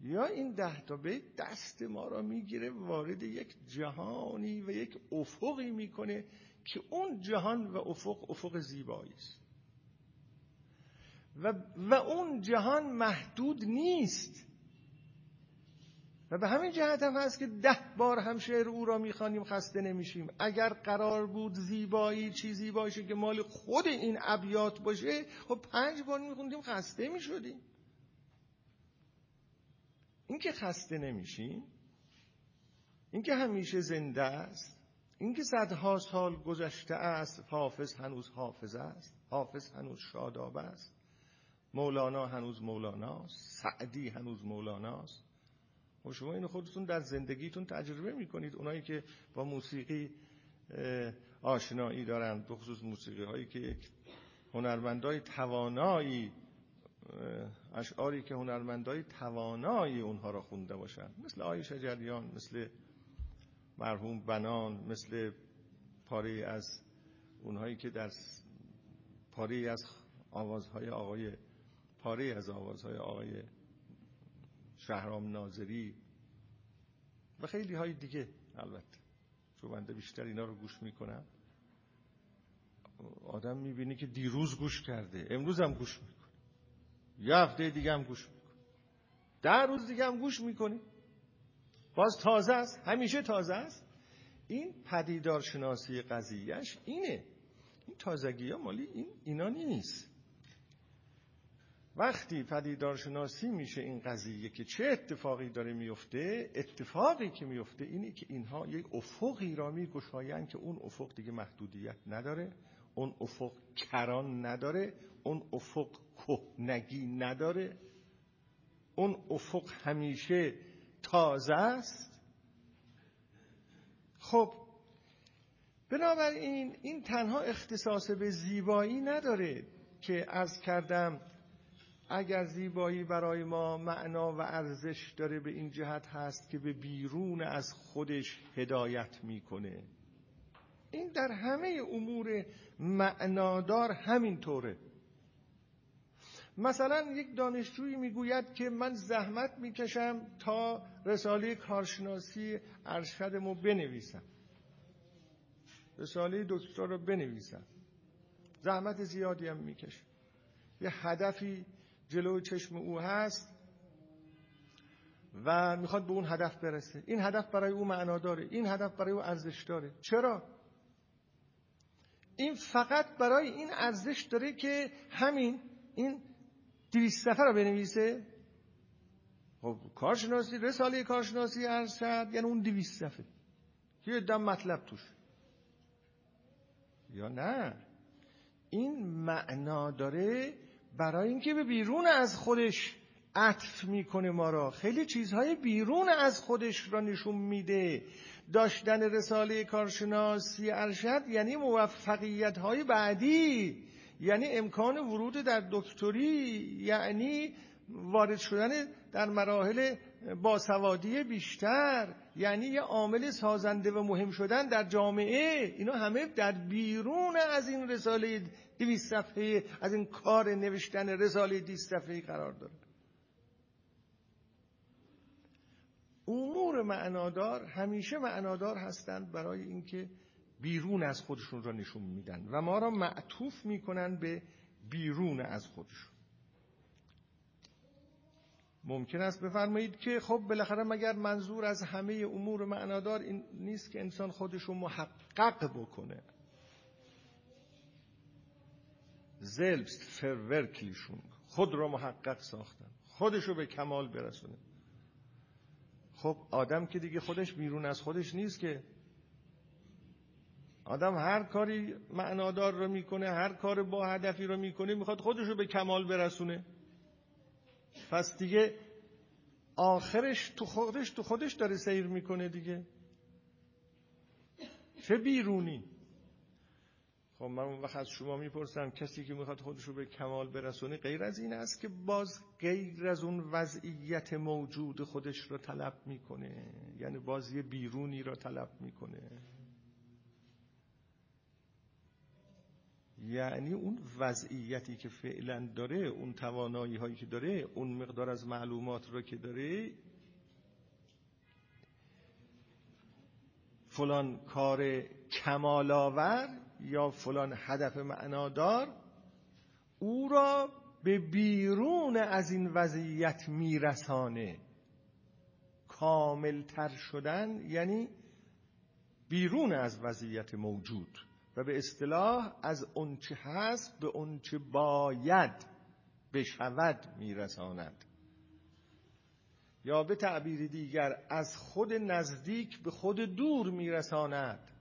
Speaker 1: یا این ده تا بیت دست ما را می‌گیره وارد یک جهانی و یک افقی می‌کنه که اون جهان و افق افق زیبایی است. و, و اون جهان محدود نیست. و به همین جهت هم هست که ده بار هم شعر او را می‌خوانیم خسته نمیشیم. اگر قرار بود زیبایی چیزی باشه که مال خود این ابیات باشه خب پنج بار میخوندیم خسته می‌شدیم. این که خسته نمیشیم این که همیشه زنده است اینکه صدها سال گذشته است حافظ هنوز حافظ است حافظ هنوز شاداب است مولانا هنوز مولاناست سعدی هنوز مولاناست و شما اینو خودتون در زندگیتون تجربه می‌کنید. اونایی که با موسیقی آشنایی دارند بخصوص موسیقی هایی که هنرمندای توانایی اشعاری که هنرمندای توانایی اونها را خونده باشند. مثل آی شجریان مثل مرحوم بنان مثل پاره از اونهایی که در پاره از آوازهای آقای پاره از آوازهای آقای شهرام ناظری و خیلی های دیگه البته. چون بنده بیشتر اینا رو گوش می‌کنم. آدم می‌بینی که دیروز گوش کرده امروز هم گوش می‌کنه. یه هفته دیگه هم گوش می‌کنه. ده روز دیگه هم گوش می‌کنی. باز تازه است. همیشه تازه است. این پدیدارشناسی قضیهش اینه. این تازگی ها مالی این اینا نیست. وقتی پدیدارشناسی میشه این قضیه که چه اتفاقی داره میفته اتفاقی که میفته اینه که اینها یک افقی را میگشایند که اون افق دیگه محدودیت نداره اون افق کران نداره اون افق کهنگی نداره اون افق همیشه تازه است. خب بنابراین این تنها اختصاص به زیبایی نداره که از کردم اگر زیبایی برای ما معنا و ارزش داره به این جهت هست که به بیرون از خودش هدایت می‌کنه. این در همه امور معنادار همین طوره مثلا یک دانشجویی می‌گوید که من زحمت می‌کشم تا رساله کارشناسی ارشدمو بنویسم. رساله دکترا رو بنویسم. زحمت زیادی هم می‌کشم یه هدفی جلو چشم او هست و می‌خواد به اون هدف برسه. این هدف برای او معنا داره. این هدف برای او ارزش داره. چرا؟ این فقط برای این ارزش داره که همین این دویست سفر رو بنویسه. خب کارشناسی رساله کارشناسی ارشد یعنی اون دویست صفحه یه دم مطلب توش. یا نه؟ این معنا داره برای اینکه به بیرون از خودش عطف می‌کنه ما را. خیلی چیزهای بیرون از خودش را نشون میده. داشتن رساله کارشناسی ارشد یعنی موفقیت های بعدی یعنی امکان ورود در دکتری یعنی وارد شدن در مراحل باسوادی بیشتر یعنی یه عامل سازنده و مهم شدن در جامعه. اینا همه در بیرون از این رساله دویست صفحه از این کار نوشتن رساله دویست صفحه قرار داره. امور معنادار همیشه معنادار هستند برای اینکه بیرون از خودشون را نشون میدن و ما را معطوف می‌کنن به بیرون از خودشون. ممکن است بفرمایید که خب بالاخره مگر منظور از همه امور معنادار این نیست که انسان خودش رو محقق بکنه. زلبست فرورکلیشون خود را محقق ساختن. خودش رو به کمال برسونه خب آدم که دیگه خودش بیرون از خودش نیست که. آدم هر کاری معنادار رو می‌کنه هر کار با هدفی رو می‌کنه می‌خواد خودش رو به کمال برسونه. پس دیگه آخرش تو خودش تو خودش داره سیر می‌کنه دیگه. چه بیرونی؟ خب من اون وقت از شما می‌پرسم کسی که می‌خواد خودش رو به کمال برسونه غیر از این است که باز غیر از اون وضعیت موجود خودش رو طلب می‌کنه. یعنی باز یه بیرونی رو طلب می‌کنه. یعنی اون وضعیتی که فعلا داره اون توانایی هایی که داره اون مقدار از معلومات رو که داره فلان کار کمالاور یا فلان هدف معنادار او را به بیرون از این وضعیت میرسانه. کاملتر شدن یعنی بیرون از وضعیت موجود و به اصطلاح از اونچه هست به اونچه باید بشود میرساند. یا به تعبیر دیگر از خود نزدیک به خود دور میرساند.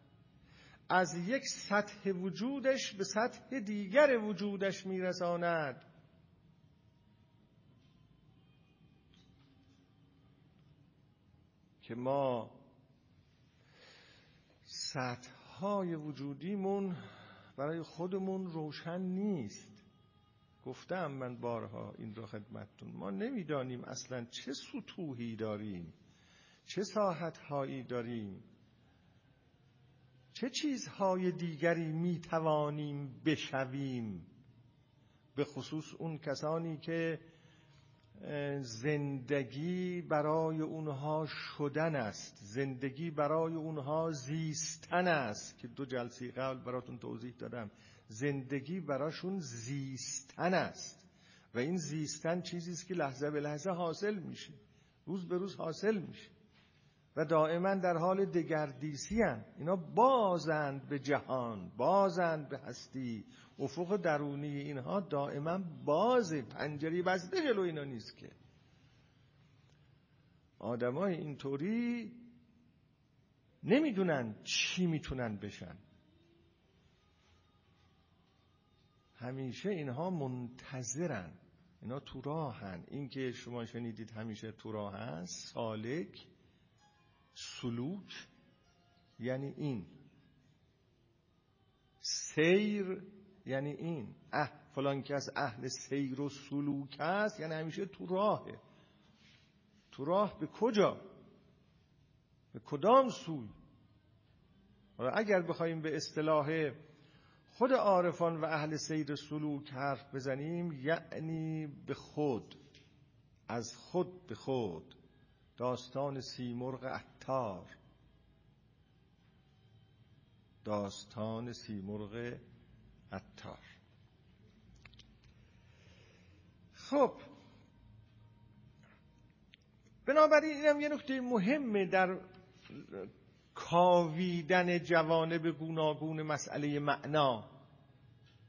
Speaker 1: از یک سطح وجودش به سطح دیگر وجودش میرساند. که ما سطح های وجودیمون برای خودمون روشن نیست. گفتم من بارها این رو خدمتتون. ما نمی‌دانیم اصلا چه سطوحی داریم چه ساحت هایی داریم. چه چیزهای دیگری می‌توانیم بشویم؟ به خصوص اون کسانی که زندگی برای اونها شدن است. زندگی برای اونها زیستن است. که دو جلسه قبل براتون توضیح دادم. زندگی براشون زیستن است. و این زیستن چیزی است که لحظه به لحظه حاصل میشه. روز به روز حاصل میشه. و دائما در حال دگردیسی هن. اینا بازند به جهان بازند به هستی. افق درونی اینها دائما باز پنجری بسته جلو اینا نیست که. آدمای اینطوری نمی‌دونن چی می‌تونن بشن. همیشه اینها منتظرن. اینا تو راهن. این که شما شنیدید همیشه تو راه هست سالک سلوک یعنی این. سیر یعنی این. اه فلان کس اهل سیر و سلوک است یعنی همیشه تو راهه. تو راه به کجا؟ به کدام سوی؟ اگر بخوایم به اصطلاح خود عارفان و اهل سیر سلوک حرف بزنیم یعنی به خود. از خود به خود. داستان سیمرغ عطار داستان سیمرغ عطار. خب. بنابراین اینم یه نکته مهمه در کاویدن جوانب گوناگون مسئله معنا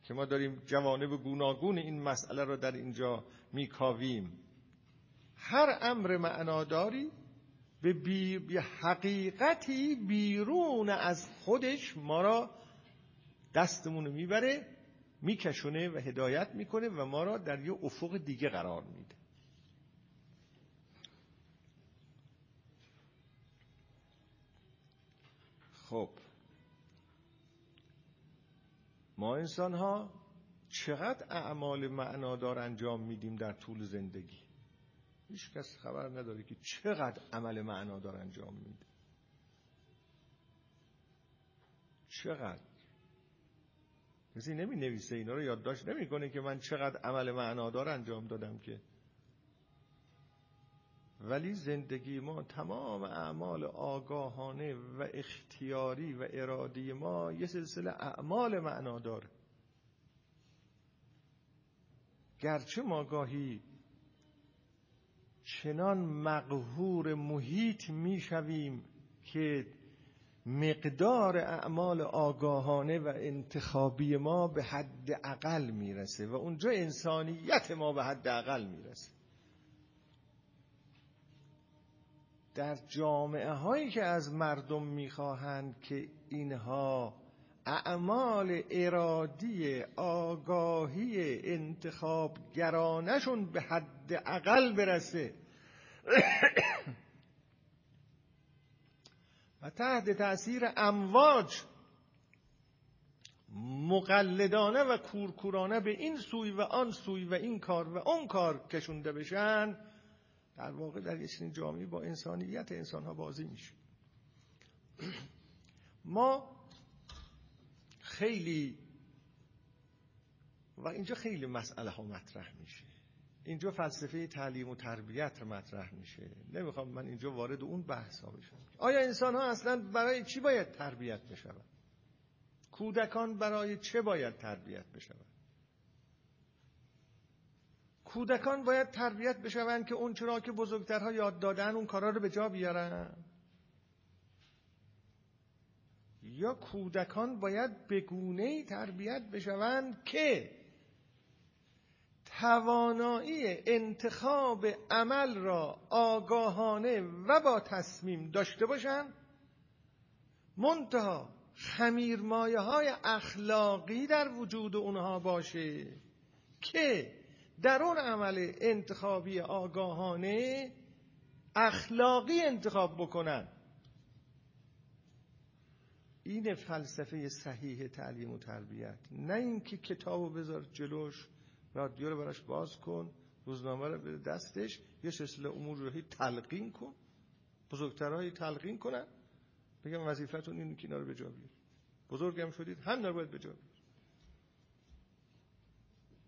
Speaker 1: که ما داریم جوانب گوناگون این مسئله رو در اینجا میکاویم. هر امر معناداری به, بی... حقیقتی بیرون از خودش ما را دستمون می‌بره میکشونه و هدایت می‌کنه و ما را در یه افق دیگه قرار میده. خب. ما انسان ها چقدر اعمال معنادار انجام میدیم در طول زندگی؟ هیچ کس خبر نداره که چقدر عمل معنادار انجام میده. چقدر؟ کسی نمی نویسه اینا رو یادداشت نمی‌کنه که من چقدر عمل معنادار انجام دادم که. ولی زندگی ما تمام اعمال آگاهانه و اختیاری و ارادی ما یه سلسله اعمال معنادار گرچه ما گاهی چنان مقهور محیط می‌شویم که مقدار اعمال آگاهانه و انتخابی ما به حد اقل می‌رسه و اونجا انسانیت ما به حد اقل می‌رسه. در جامعه هایی که از مردم می‌خواهند که اینها اعمال ارادی آگاهی انتخاب گرانشون به حد اقل برسه. و تحت تاثیر امواج مقلدانه و کورکورانه به این سوی و آن سوی و این کار و اون کار کشونده بشن در واقع در یه چنین جامعه با انسانیت انسان ها بازی میشه. ما خیلی و اینجا خیلی مسئله ها مطرح میشه. اینجا فلسفه تعلیم و تربیت مطرح میشه. نمی‌خوام من اینجا وارد اون بحث ها بشم. آیا انسان ها اصلا برای چی باید تربیت بشود کودکان برای چه باید تربیت بشود کودکان باید تربیت بشوند که اون چرا که بزرگترها یاد دادن اون کارا رو به جا بیارن؟ یا کودکان باید به گونه تربیت بشوند که توانایی انتخاب عمل را آگاهانه و با تصمیم داشته باشند منتها خمیرمایه های اخلاقی در وجود اونها باشه که در اون عمل انتخابی آگاهانه اخلاقی انتخاب بکنن این فلسفه صحیح تعلیم و تربیت. نه اینکه کتابو بذار جلوش رادیو رو براش باز کن روزنامه رو بده دستش یه سلسله امور رو تلقین کن. بزرگترهایی تلقین کنن. بگم وظیفتون اینه که اینا رو به جا بزرگم شدید هم رو باید به جا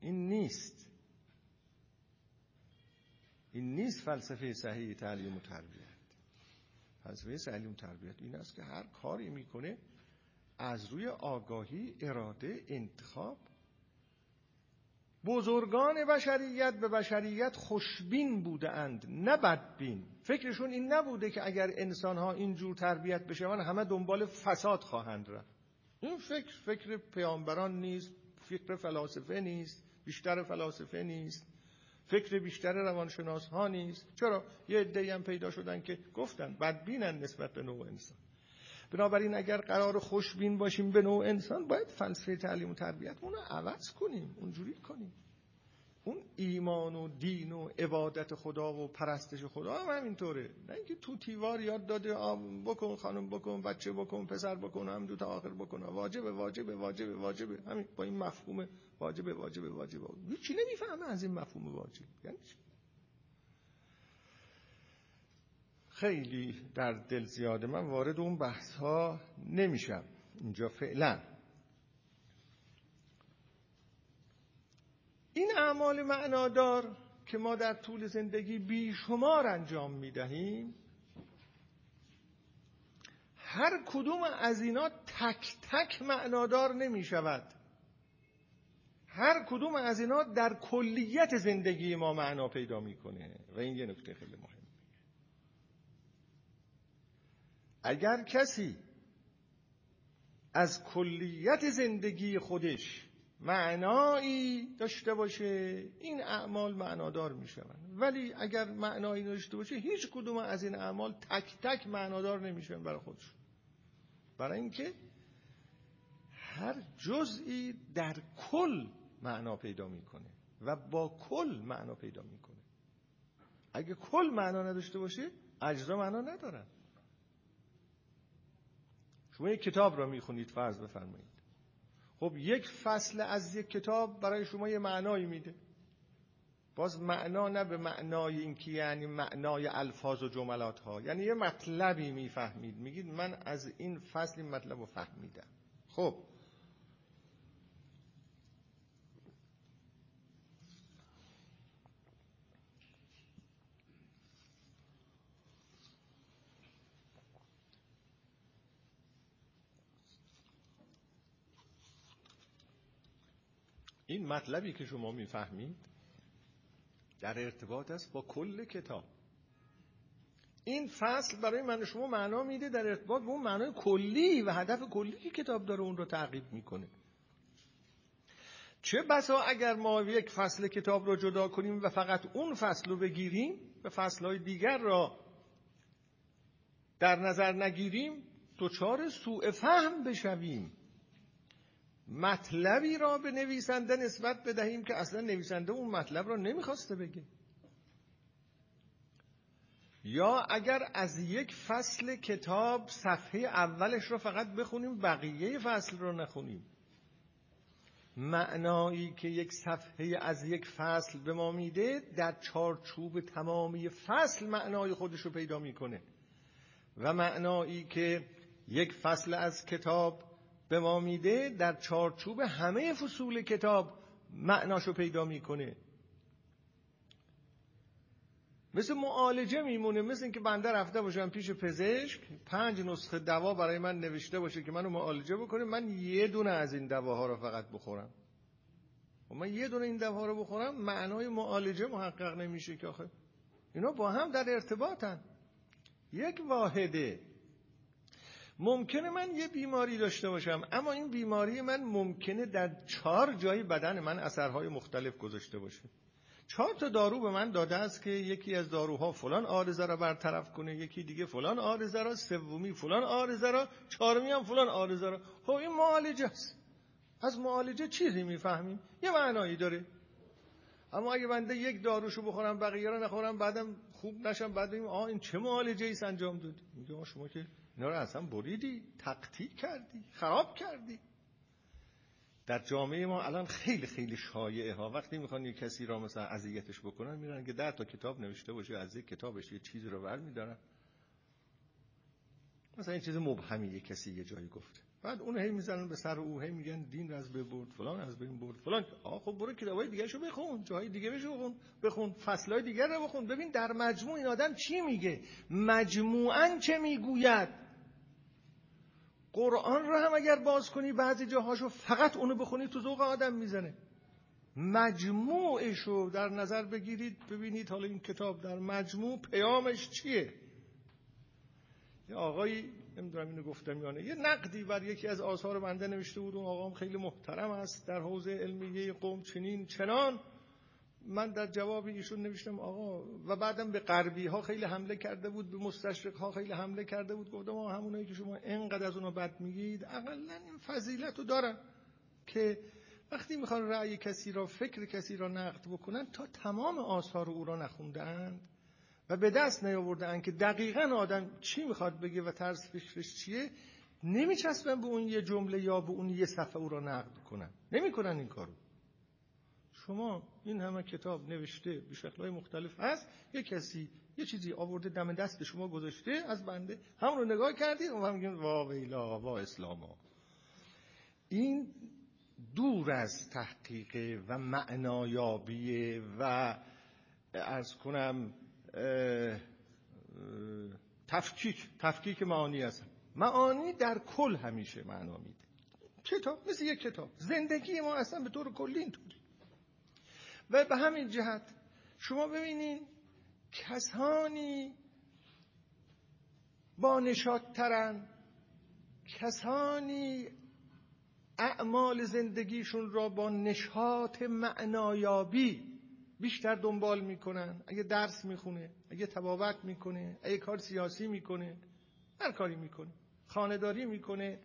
Speaker 1: این نیست. این نیست فلسفه صحیح تعلیم و تربیت. فلسفه تعلیم و تربیت این است که هر کاری می‌کنه از روی آگاهی اراده انتخاب. بزرگان بشریت به بشریت خوشبین بوده اند نه بدبین. فکرشون این نبوده که اگر انسان ها اینجور تربیت بشون همه دنبال فساد خواهند رفت. این فکر فکر پیامبران نیست فکر فلاسفه نیست بیشتر فلاسفه نیست. فکر بیشتر روانشناس ها نیست. چرا؟ یه عده‌ای هم پیدا شدن که گفتن بدبینن نسبت به نوع انسان. بنابراین اگر قرار خوشبین باشیم به نوع انسان باید فلسفه تعلیم و تربیت رو عوض کنیم اونجوری کنیم. اون ایمان و دین و عبادت خدا و پرستش خدا هم همینطوره. نه اینکه تو تیوار یاد داده بکن خانم بکن بچه بکن پسر بکن هم دو تا آخر بکن. واجبه واجبه واجبه واجبه. همین با این مفهوم واجبه واجبه واجبه. چی نمی‌فهمه از این مفهوم واجب. یعنی خیلی در دل زیاده. من وارد اون بحث ها نمیشم. اینجا فعلا. این اعمال معنادار که ما در طول زندگی بیشمار انجام می‌دهیم هر کدوم از اینا تک تک معنادار نمی شود هر کدوم از اینا در کلیت زندگی ما معنا پیدا می‌کنه. و این یه نکته خیلی مهم. اگر کسی از کلیت زندگی خودش معنایی داشته باشه این اعمال معنادار می‌شوند. ولی اگر معنایی داشته باشه هیچ کدوم از این اعمال تک تک معنادار نمیشن برای خودش برای اینکه هر جزئی در کل معنا پیدا می‌کنه و با کل معنا پیدا می‌کنه. اگه کل معنا نداشته باشه اجزا معنا ندارن شما یک کتاب را می‌خونید فرض بفرمایید. خب یک فصل از یک کتاب برای شما یه معنایی میده. باز معنا نه به معنای اینکه یعنی معنای الفاظ و جملات ها یعنی یه مطلبی می‌فهمید. میگید من از این فصل این مطلب رو فهمیدم. خب این مطلبی که شما می‌فهمید در ارتباط است با کل کتاب. این فصل برای من شما معنا میده در ارتباط با اون معنای کلی و هدف کلی کتاب داره اون رو تعقیب می‌کنه. چه بسا اگر ما یک فصل کتاب رو جدا کنیم و فقط اون فصل رو بگیریم و فصلهای دیگر را در نظر نگیریم دچار سوء فهم بشویم. مطلبی را به نویسنده نسبت بدهیم که اصلا نویسنده اون مطلب را نمی‌خواسته بگه. یا اگر از یک فصل کتاب صفحه اولش را فقط بخونیم بقیه فصل را نخونیم. معنایی که یک صفحه از یک فصل به ما میده در چارچوب تمامی فصل معنای خودش رو پیدا می‌کنه. و معنایی که یک فصل از کتاب به ما میده در چارچوب همه فصول کتاب معناشو پیدا می‌کنه. مثل معالجه میمونه مثل اینکه بنده رفته باشم پیش پزشک پنج نسخه دوا برای من نوشته باشه که منو معالجه بکنه من یه دونه از این دواها رو فقط بخورم. و من یه دونه این دواها رو بخورم معنای معالجه محقق نمیشه که آخه. اینا با هم در ارتباطن. یک واحده. ممکنه من یه بیماری داشته باشم اما این بیماری من ممکنه در چهار جای بدن من اثرهای مختلف گذاشته باشه. چهار تا دارو به من داده است که یکی از داروها فلان آرزه را برطرف کنه یکی دیگه فلان آرزه را سومی فلان آرزه را چهارمی هم فلان آرزه را. خب این معالجه است. از معالجه چیزی می‌فهمیم؟ یه معنایی داره. اما اگه بنده یک داروشو بخورم بقیه رو نخورم بعدم خوب نشم بعد آه این چه معالجه ای انجام داد؟ میگه شما که اینا رو اصلا بریدی تقطیع کردی خراب کردی. در جامعه ما الان خیلی خیلی شایعه ها. وقتی می‌خوان یه کسی را مثلا اذیتش بکنن میرن که در تا کتاب نوشته باشه از یک کتابش یه چیزی رو ور میدارن مثلا این چیز مبهمی یه کسی یه جایی گفته. بعد اون هی می‌زنن به سر او هی میگن دین از برد فلان از بین برد فلان. آ خب برو کتابای دیگه شو بخون جای دیگه بشو بخون بخون فصلای دیگه رو بخون. ببین در مجموع این آدم چی میگه؟ مجموعا چه می‌گوید؟ قرآن رو هم اگر باز کنی بعضی جاهاشو فقط اونو بخونی تو ذوق آدم می‌زنه. مجموعش رو در نظر بگیرید ببینید حالا این کتاب در مجموع پیامش چیه. یه آقایی نمی‌دونم اینو گفتم یا نه یه نقدی بر یکی از آثار بنده نوشته بود اون آقام خیلی محترم است در حوزه علمیه قوم چنین چنان. من در جواب ایشون نوشتم آقا و بعدم به غربی ها خیلی حمله کرده بود به مستشرق ها خیلی حمله کرده بود. گفتم ما همونایی که شما انقدر از اونها بد میگید اقلا این فضیلت رو دارن که وقتی می‌خوان رأی کسی را فکر کسی را نقد بکنن تا تمام آثار او را نخوندند و به دست نیاوردن که دقیقا آدم چی می‌خواد بگه و طرز فکرش چیه نمیچسبن به اون یه جمله یا به اون یه صفحه او را نقد کنن. نمی‌کنن این کارو. شما این همه کتاب نوشته به شکلهای مختلف هست. یه کسی یه چیزی آورده دم دست شما گذاشته از بنده همون رو نگاه کردید و هم وا ویلا وا اسلاما. این دور از تحقیق و معنایابی و ارز کنم تفکیک تفکیک معانی است. معانی در کل همیشه معنا میده. کتاب مثل یک کتاب. زندگی ما اصلا به طور کلی اینطوری. و به همین جهت شما ببینید کسانی با نشادترن کسانی اعمال زندگیشون را با نشاط معنایابی بیشتر دنبال می‌کنن. اگه درس می‌خونه اگه تبابت می‌کنه اگه کار سیاسی می‌کنه هر کاری می‌کنه. خانداری می‌کنه.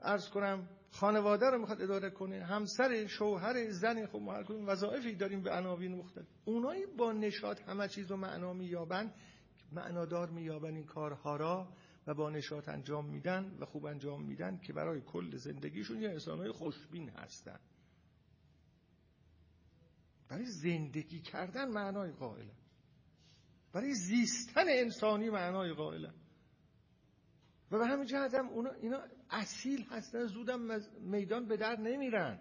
Speaker 1: ارز کنم خانواده رو می‌خواد اداره کنه همسر شوهر زن خب ما هر وظایفی داریم به عناوین مختلف. اونایی با نشاط همه چیز رو معنا مییابن معنادار مییابن این کارها را و با نشاط انجام میدن و خوب انجام میدن که برای کل زندگیشون یه انسانهای خوشبین هستن. برای زندگی کردن معنای قائلن. برای زیستن انسانی معنای قائلن. و به همین جهت هم اونا اینا اصیل هستن زودم میدان به در نمیرن.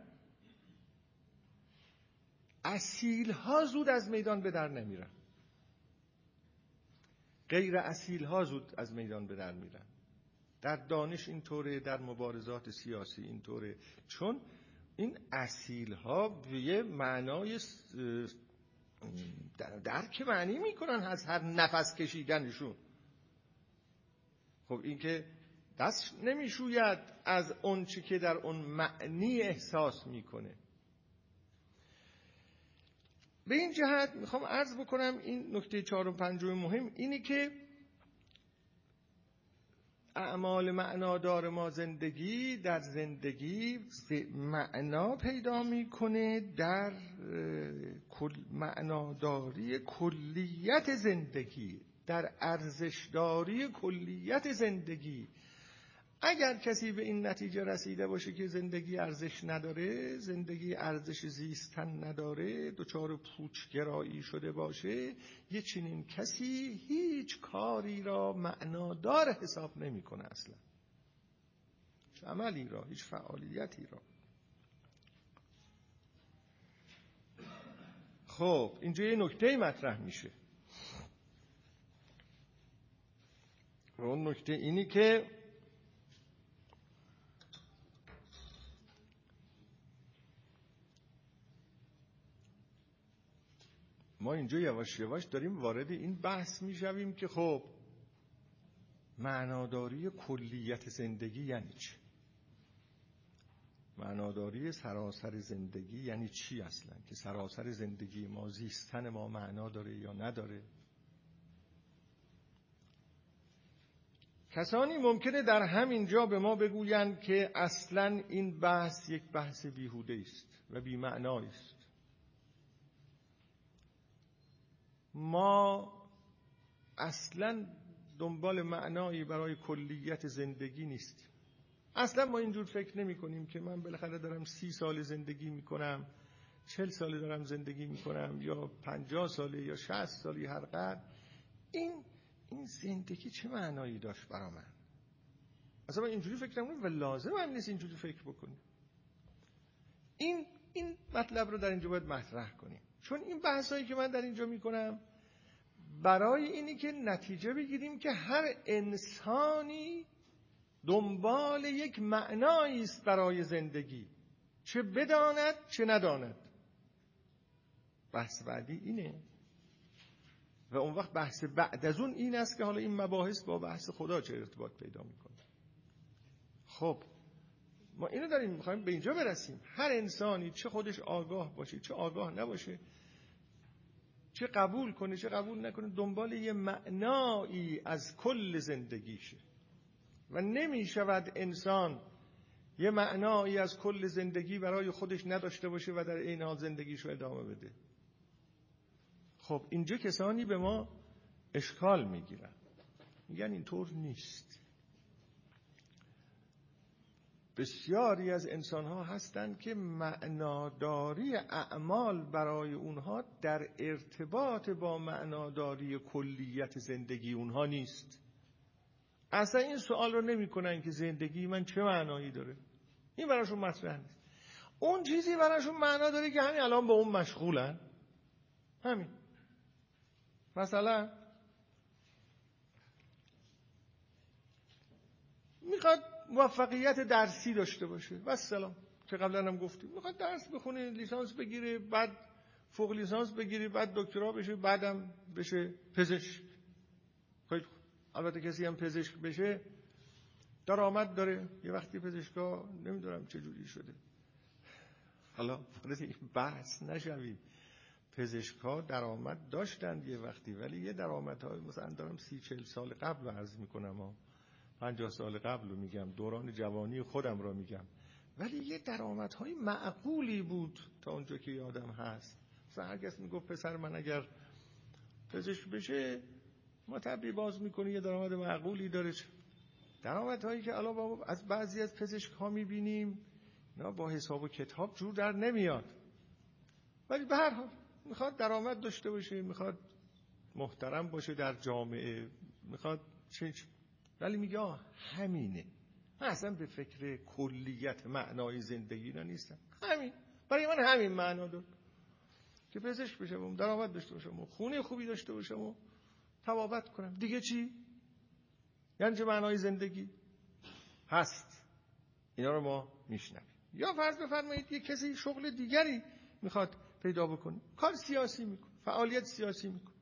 Speaker 1: اصیل ها زود از میدان به در نمیرن. غیر اصیل ها زود از میدان به در میرن. در دانش اینطوره در مبارزات سیاسی اینطوره چون این اصیل ها به یه معنای درک معنی می‌کنن از هر نفس کشیدنشون. خب این که دست نمی‌شوید از اون چی که در اون معنی احساس می‌کنه. به این جهت می‌خوام عرض بکنم این نکته چهار و پنجم مهم اینی که اعمال معنادار ما زندگی در زندگی معنا پیدا می‌کنه در معناداری کلیت زندگی. در ارزشداری کلیت زندگی. اگر کسی به این نتیجه رسیده باشه که زندگی ارزش نداره زندگی ارزش زیستن نداره دچار پوچگرایی شده باشه یه چنین کسی هیچ کاری را معنادار حساب نمی‌کنه اصلا. هیچ عملی را هیچ فعالیتی را. خب اینجا یه نکته مطرح میشه. و اون نکته اینی که ما اینجا یواش یواش داریم وارد این بحث می‌شویم که خب معناداری کلیت زندگی یعنی چی؟ معناداری سراسر زندگی یعنی چی اصلا؟ که سراسر زندگی ما زیستن ما معنا داره یا نداره؟ کسانی ممکنه در همین جا به ما بگویند که اصلا این بحث یک بحث بیهوده است و بیمعنایی است. ما اصلا دنبال معنایی برای کلیت زندگی نیستیم. اصلا ما اینجور فکر نمی کنیم که من بالاخره دارم سی سال زندگی می کنم چل سال دارم زندگی می کنم یا پنجاه ساله یا شهست سالی هر قدر. این این زندگی چه معنایی داشت برا من؟ اصلا من اینجوری فکر نمی و لازم هم نیست اینجوری فکر بکنیم این این مطلب رو در اینجا باید مطرح کنیم. چون این بحثایی که من در اینجا می‌کنم برای اینی که نتیجه بگیریم که هر انسانی دنبال یک معنایی است برای زندگی. چه بداند چه نداند. بحث بعدی اینه. و اون وقت بحث بعد از اون این است که حالا این مباحث با بحث خدا چه ارتباط پیدا می‌کنه. خب ما اینو داریم می‌خوایم به اینجا برسیم. هر انسانی چه خودش آگاه باشه چه آگاه نباشه چه قبول کنه چه قبول نکنه دنبال یه معنایی از کل زندگیشه. و نمی شود انسان یه معنایی از کل زندگی برای خودش نداشته باشه و در این حال زندگیش رو ادامه بده. خب اینجا کسانی به ما اشکال می‌گیرن. میگن اینطور نیست. بسیاری از انسان ها هستند که معناداری اعمال برای اونها در ارتباط با معناداری کلیت زندگی اونها نیست. اصلا این سوال رو نمی کنن که زندگی من چه معنایی داره. این براشون مطرح نیست. اون چیزی براشون معنا داره که همین الان با اون مشغولن. همین. مثلا می‌خواد موفقیت درسی داشته باشه. و سلام که قبلا هم گفتیم. می‌خواد درس بخونه لیسانس بگیره بعد فوق لیسانس بگیره بعد دکترا بشه بعدم بشه پزشک. البته کسی هم پزشک بشه درآمد داره. یه وقتی پزشکا نمی‌دونم چه جوری شده. حالا این بحث نشویم پزشکا درآمد داشتند یه وقتی ولی یه درآمد های مثلا دارم سی چل سال قبل عرض می‌کنم ها. پنجاه سال قبل رو میگم دوران جوانی خودم را میگم. ولی یه های معقولی بود تا اونجا که یادم هست. مثلا هر کس می‌گفت پسر من اگر پزشک بشه ما طبی باز می‌کنی یه درآمد معقولی داره. درآمد هایی که الان از بعضی از پزشک ها می‌بینیم نه با حساب و کتاب جور در نمیاد. ولی به هر حال می‌خواد درآمد داشته باشه می‌خواد محترم باشه در جامعه می‌خواد چه ولی میگه همینه. من اصلا به فکر کلیت معنای زندگی را نیستم. همین. برای من همین معنا دار که پزشک بشم درآمد داشته باشم خونه خوبی داشته باشم و تبابت کنم. دیگه چی؟ یعنی چه معنای زندگی؟ هست. اینا رو ما میشنویم. یا فرض بفرمایید یه کسی شغل دیگری می‌خواد پیدا بکنه کار سیاسی می‌کنه فعالیت سیاسی می‌کنه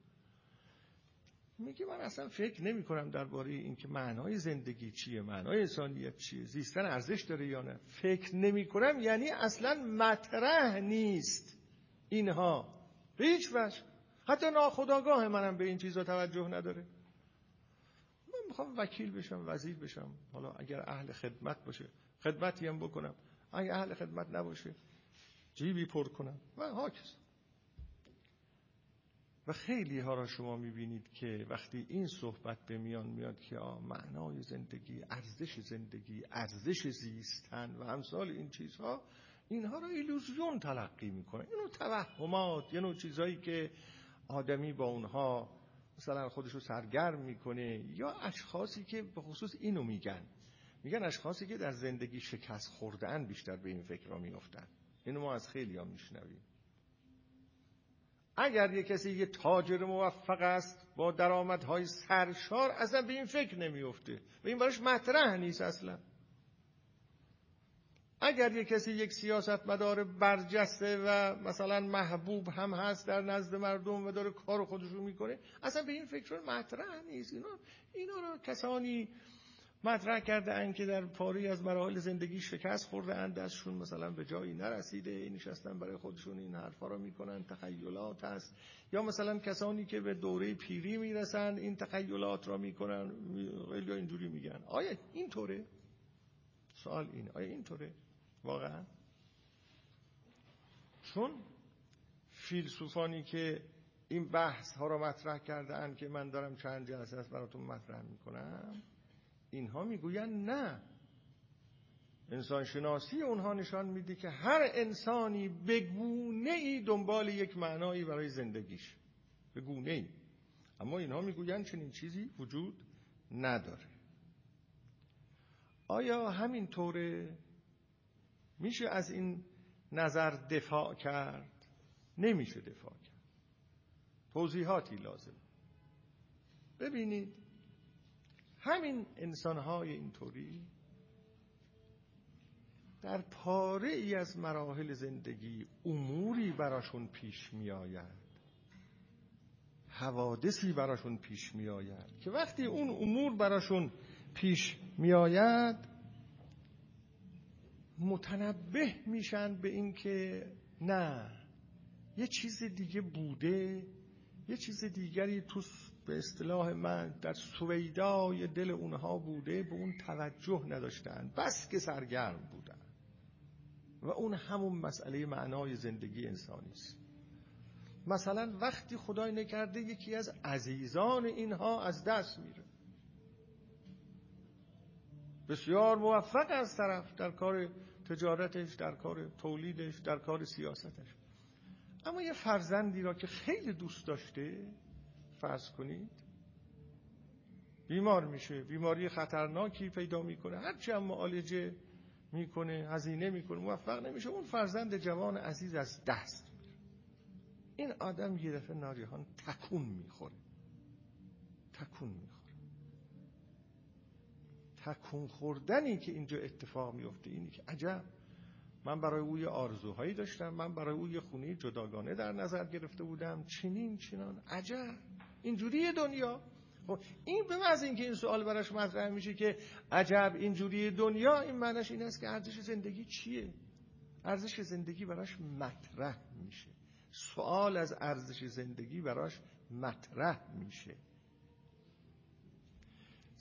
Speaker 1: میگه من اصلا فکر نمی کنم درباره اینکه معنای زندگی چیه معنای انسانیت چیه زیستن ارزش داره یا نه. فکر نمی کنم یعنی اصلا مطرح نیست اینها. به هیچ وجه. حتی ناخداگاه منم به این چیزا توجه نداره. من می‌خوام وکیل بشم وزیر بشم. حالا اگر اهل خدمت باشه خدمتی هم بکنم. اگر اهل خدمت نباشه جیبی پر کنم و هاکس و خیلی ها را شما می‌بینید که وقتی این صحبت به میان میاد که آه معنای زندگی ارزش زندگی ارزش زیستن و امثال این چیزها اینها را ایلوزیون تلقی می‌کنه. اینو توهمات یه نوع چیزهایی که آدمی با اونها مثلا خودشو سرگرم می‌کنه یا اشخاصی که به خصوص اینو میگن. میگن اشخاصی که در زندگی شکست خوردن بیشتر به این فکر را میفتن اینو ما از خیلی ها میشنویم. اگر یه کسی یه تاجر موفق است با درآمدهای سرشار اصلا به این فکر نمیفته و این براش مطرح نیست اصلا. اگر یه کسی یک سیاست مدار برجسته و مثلا محبوب هم هست در نزد مردم و داره کار خودش رو می‌کنه اصلا به این فکر مطرح نیست. اینا, اینا رو کسانی مطرح کرده اند که در پاری از مراحل زندگی شکست خورده اند ازشون مثلا به جایی نرسیده نشستن برای خودشون این حرفا رو می‌کنن تخیلات هست. یا مثلا کسانی که به دوره پیری می‌رسن این تخیلات را می‌کنن خیلی اینجوری میگن. آیا این طوره سوال این آیا این طوره واقعا؟ چون فیلسوفانی که این بحث ها رو مطرح کرده که من دارم چند جلسه است براتون مطرح می‌کنم اینها می‌گویند نه. انسان شناسی اونها نشان میده که هر انسانی به گونه ای دنبال یک معنایی برای زندگیش. به گونه ای اما اینها می‌گویند چنین چیزی وجود نداره. آیا همین طوره میشه از این نظر دفاع کرد؟ نمیشه دفاع کرد. توضیحاتی لازم. ببینید همین انسانهای اینطوری در پاره ای از مراحل زندگی اموری براشون پیش می آید حوادثی براشون پیش می آید که وقتی اون امور براشون پیش می آید متنبه میشن به اینکه نه یه چیز دیگه بوده یه چیز دیگری تو به اصطلاح من در سویدای دل اونها بوده به اون توجه نداشتن بس که سرگرم بودن. و اون همون مسئله معنای زندگی انسانی است. مثلا وقتی خدای نکرده یکی از عزیزان اینها از دست میره. بسیار موفق از طرف در کار تجارتش در کار تولیدش در کار سیاستش. اما یه فرزندی را که خیلی دوست داشته فرض کنید. بیمار میشه بیماری خطرناکی پیدا می‌کنه هرچی هم معالجه می‌کنه هزینه می‌کنه موفق نمیشه اون فرزند جوان عزیز از دست میره. این آدم یه دفعه ناریهان تکون می‌خوره. تکون می‌خوره. تکون خوردنی که اینجا اتفاق میفته اینی که عجب. من برای او یه آرزوهایی داشتم من برای او یه خونه جداگانه در نظر گرفته بودم. چنین چنان. عجب. اینجوری دنیا. خب این به محض اینکه این سوال براش مطرح میشه که عجب اینجوری دنیا این معنیش این است که ارزش زندگی چیه؟ ارزش زندگی براش مطرح میشه. سوال از ارزش زندگی براش مطرح میشه.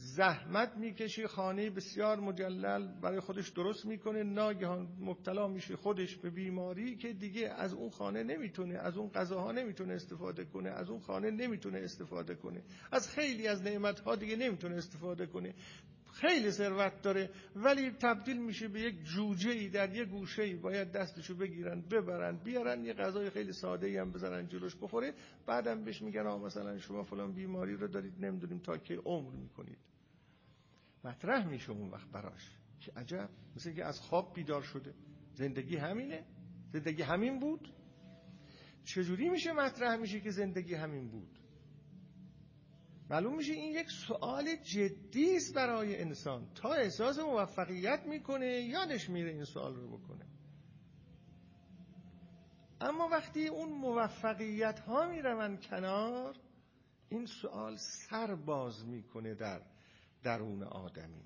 Speaker 1: زحمت می‌کشه خانه بسیار مجلل برای خودش درست می‌کنه ناگهان مبتلا میشه خودش به بیماری که دیگه از اون خانه نمی‌تونه از اون غذاها نمی‌تونه استفاده کنه از اون خانه نمی‌تونه استفاده کنه. از خیلی از نعمتها دیگه نمی‌تونه استفاده کنه. خیلی ثروت داره ولی تبدیل میشه به یک جوجه ای در یک گوشه ای باید دستشو بگیرن ببرن بیارن یه غذای خیلی ساده ای هم بذارن جلوش بخوره. بعدم بهش میگن آ مثلا شما فلان بیماری رو دارید نمی‌دونیم تا که عمر می‌کنید. مطرح میشه اون وقت براش. که عجب. مثل که از خواب بیدار شده. زندگی همینه. زندگی همین بود. چجوری میشه مطرح میشه که زندگی همین بود؟ معلوم میشه این یک سوال جدی است برای انسان. تا احساس موفقیت می‌کنه یادش میره این سوال رو بکنه. اما وقتی اون موفقیت ها می‌روند کنار این سوال سر باز می‌کنه در درون آدمی.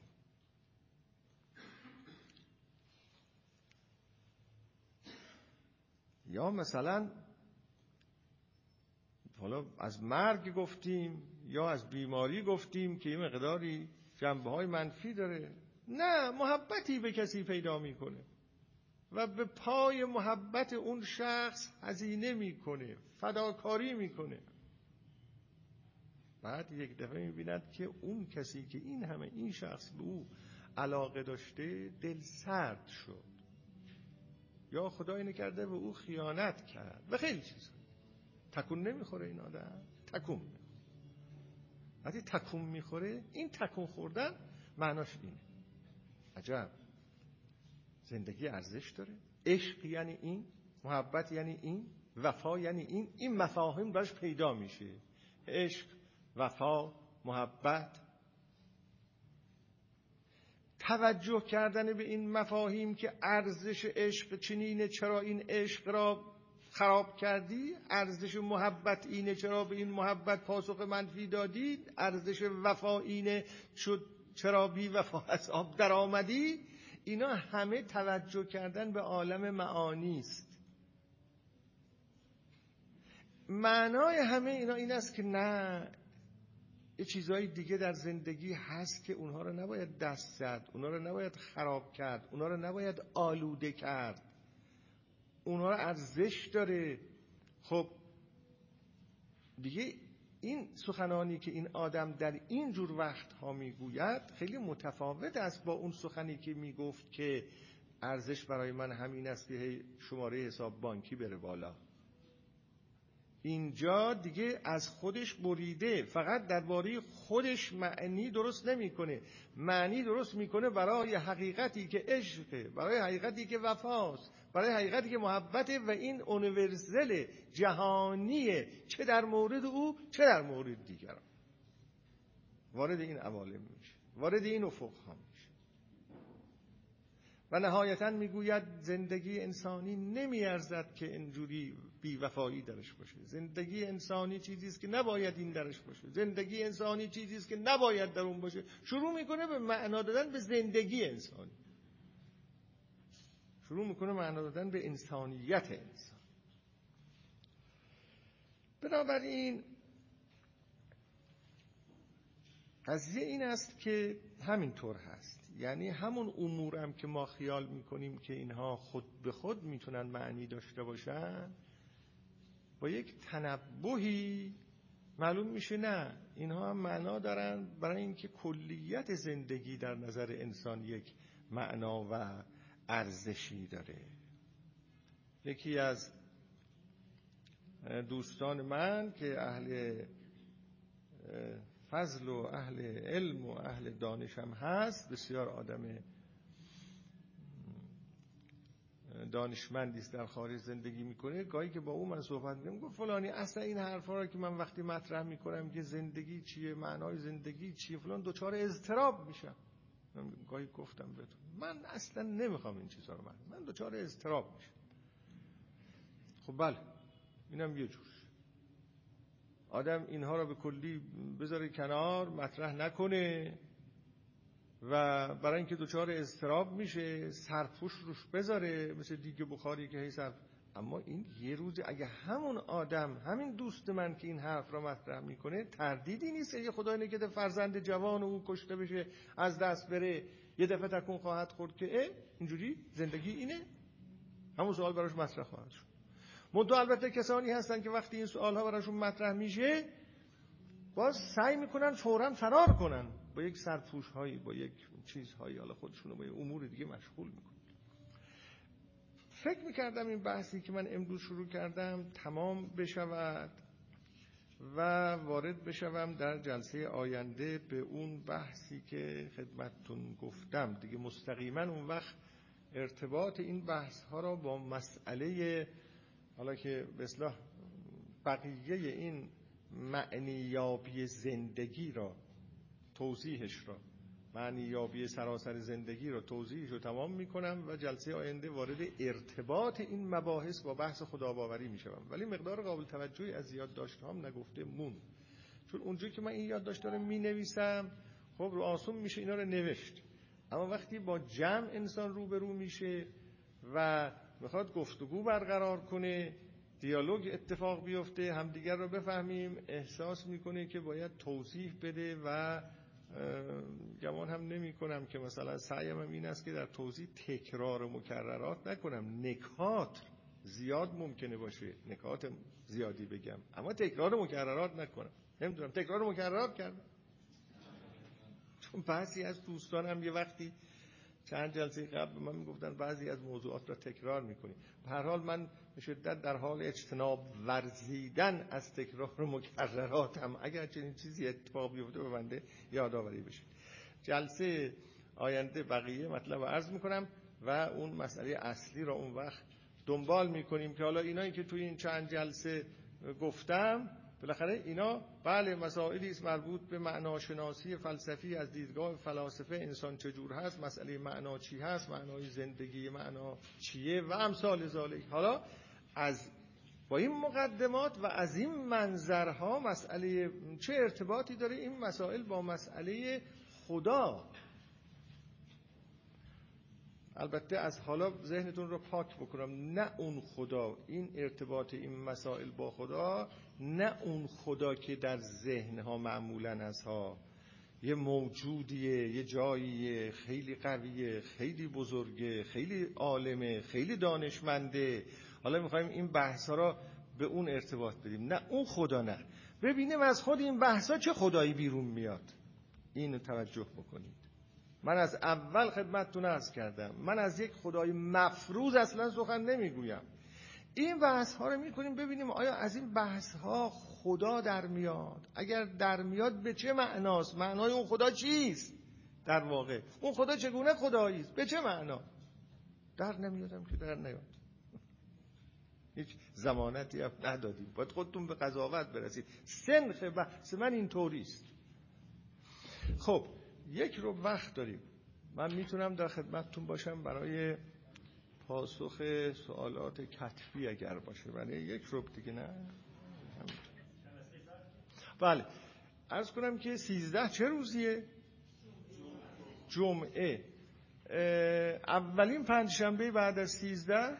Speaker 1: یا مثلا حالا از مرگ گفتیم یا از بیماری گفتیم که یه مقداری جنبه های منفی داره. نه محبتی به کسی پیدا می‌کنه و به پای محبت اون شخص هزینه می‌کنه فداکاری می‌کنه. بعد یک دفعه می‌بیند که اون کسی که این همه این شخص به او علاقه داشته دل سرد شد. یا خدا اینه کرده به او خیانت کرد. و خیلی چیزا. تکون نمی‌خوره این آدم. تکون وقتی تکون می‌خوره این تکون خوردن معناش اینه. عجب. زندگی ارزش داره. عشق یعنی این محبت یعنی این وفا یعنی این این مفاهیم براش پیدا میشه. عشق وفا محبت. توجه کردن به این مفاهیم که ارزش عشق چنینه چرا این عشق را خراب کردی ارزش محبت اینه چرا به این محبت پاسخ منفی دادید ارزش وفا اینه شد چرا بی وفا از آب در آمدی اینا همه توجه کردن به عالم معانی است. معنای همه اینا این است که نه یه چیزهای دیگه در زندگی هست که اونها رو نباید دست زد اونها رو نباید خراب کرد اونها رو نباید آلوده کرد. اونها رو ارزش داره. خب دیگه این سخنانی که این آدم در این جور وقت ها می‌گوید خیلی متفاوت است با اون سخنی که می‌گفت که ارزش برای من همین است که شماره حساب بانکی بره بالا. اینجا دیگه از خودش بریده. فقط درباره خودش معنی درست نمی‌کنه. معنی درست می‌کنه برای حقیقتی که عشقه برای حقیقتی که وفاست برای حقیقتی که محبته و این اونیورسل جهانیه چه در مورد او چه در مورد دیگران. وارد این عوالم میشه. وارد این افق ها میشه. و نهایتا می‌گوید زندگی انسانی نمیارزد که اینجوری بیوفایی درش باشه. زندگی انسانی چیزی است که نباید این درش باشه. زندگی انسانی چیزی است که نباید در اون باشه. شروع می‌کنه به معنا دادن به زندگی انسانی. شروع می‌کنه معنا دادن به انسانیت انسان. بنابراین قضیه این است که همینطور هست. یعنی همون امورم که ما خیال می‌کنیم که اینها خود به خود می‌تونن معنی داشته باشن با یک تنبهی معلوم میشه نه اینها هم معنا دارن برای اینکه کلیت زندگی در نظر انسان یک معنا و ارزشی داره. یکی از دوستان من که اهل فضل و اهل علم و اهل دانشم هست بسیار آدم دانشمندی است در خارج زندگی می‌کنه گاهی که با او من صحبت می‌کنم گفت فلانی اصلا این حرفا رو که من وقتی مطرح می‌کنم که زندگی چیه معنای زندگی چیه فلان دوچار اضطراب میشم. من گاهی گفتم بهتون من اصلا نمی‌خوام این چیزا رو من من دوچار اضطراب میشم. خب بله اینم یه جور. آدم اینها را به کلی بذاره کنار مطرح نکنه. و برای اینکه دچار استراب میشه سرپوش روش بذاره مثل دیگه بخاری که هی سر اما این یه روز اگه همون آدم همین دوست من که این حرف را مطرح می‌کنه تردیدی نیست یه خدای نگده فرزند جوان او کشته بشه از دست بره یه دفعه تکون خواهد خورد که اینجوری زندگی اینه؟ همون سوال براش مطرح خواهد شد. منتها البته کسانی هستن که وقتی این سوال ها براشون مطرح میشه باز سعی می‌کنن فورا فرار کنن. با یک سرپوش هایی با یک چیزهایی حالا خودشون با امور دیگه مشغول می‌کنن. فکر می‌کردم این بحثی که من امروز شروع کردم تمام بشود و وارد بشوم در جلسه آینده به اون بحثی که خدمتتون گفتم. دیگه مستقیما اون وقت ارتباط این بحث ها را با مسئله حالا که به اصلاح بقیه این معنیابی زندگی را توضیحش را. معنیابی سراسر زندگی را توضیحش رو تمام می‌کنم و جلسه آینده وارد ارتباط این مباحث با بحث خداباوری می‌شوم. ولی مقدار قابل توجهی از یادداشت هم نگفته مون. چون اونجایی که من این یادداشت رو می نویسم خب رو آسون میشه اینا رو نوشت. اما وقتی با جمع انسان روبرو میشه و می‌خواد گفتگو برقرار کنه دیالوگ اتفاق بیفته همدیگر رو بفهمیم احساس می‌کنه که باید توضیح بده و گمان هم نمی کنم که مثلا سعیم این است که در توضیح تکرار مکررات نکنم. نکات زیاد ممکنه باشه. نکات زیادی بگم. اما تکرار مکررات نکنم. نمی‌دونم. تکرار مکررات کردم. چون بعضی از دوستانم یه وقتی چند جلسه قبل من می‌گفتن بعضی از موضوعات را تکرار می‌کنیم به هر حال من به شدت در حال اجتناب ورزیدن از تکرار مکرراتم. اگر چنین چیزی اتفاق بیفته به بنده یادآوری بشه. جلسه آینده بقیه مطلب عرض می‌کنم و اون مسئله اصلی را اون وقت دنبال می‌کنیم که حالا اینایی که توی این چند جلسه گفتم بالاخره اینا بله مسائلی است مربوط به معناشناسی فلسفی از دیدگاه فلاسفه انسان چجور هست مسئله معنا چی هست معنای زندگی معنا چیه و امثال ذالک حالا از با این مقدمات و از این منظرها مسئله چه ارتباطی داره؟ این مسائل با مسئله خدا. البته از حالا ذهنتون رو پاک بکنم نه اون خدا. این ارتباط این مسائل با خدا نه اون خدا که در ذهن ها معمولا از ها یه موجودیه یه جاییه خیلی قویه خیلی بزرگه خیلی عالمه خیلی دانشمنده. حالا می‌خوایم این بحث را به اون ارتباط بدیم. نه اون خدا نه. ببینیم از خود این بحث ها چه خدایی بیرون میاد. این توجه بکنید. من از اول خدمتتون ارز کردم. من از یک خدای مفروض اصلا سخن نمی‌گویم. این بحث ها رو می‌کنیم ببینیم آیا از این بحث ها خدا در میاد؟ اگر در میاد به چه معناست؟ معنای اون خدا چیست؟ در واقع. اون خدا چگونه خدایی است؟ به چه معنا؟ در نمیادم که در نیاد. هیچ زمانتی هم ندادیم. باید خودتون به قضاوت برسید. سنخ بحث من این است. خب یک رو وقت داریم. من می‌تونم در خدمتتون باشم برای پاسخ سوالات کتفی اگر باشه. ولی یک رب دیگه نه؟ بله. ارز کنم که سیزده چه روزیه؟ جمعه. اولین پنجشنبه بعد از سیزده؟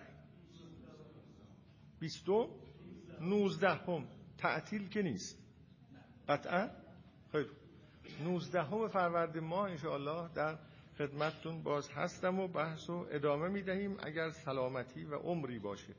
Speaker 1: بیستم؟ نوزده هم تعطیل که نیست. قطعا؟ خیلی نوزدهم فروردین ماه انشاءالله در خدمتتون باز هستم و بحث و ادامه می‌دهیم. اگر سلامتی و عمری باشه.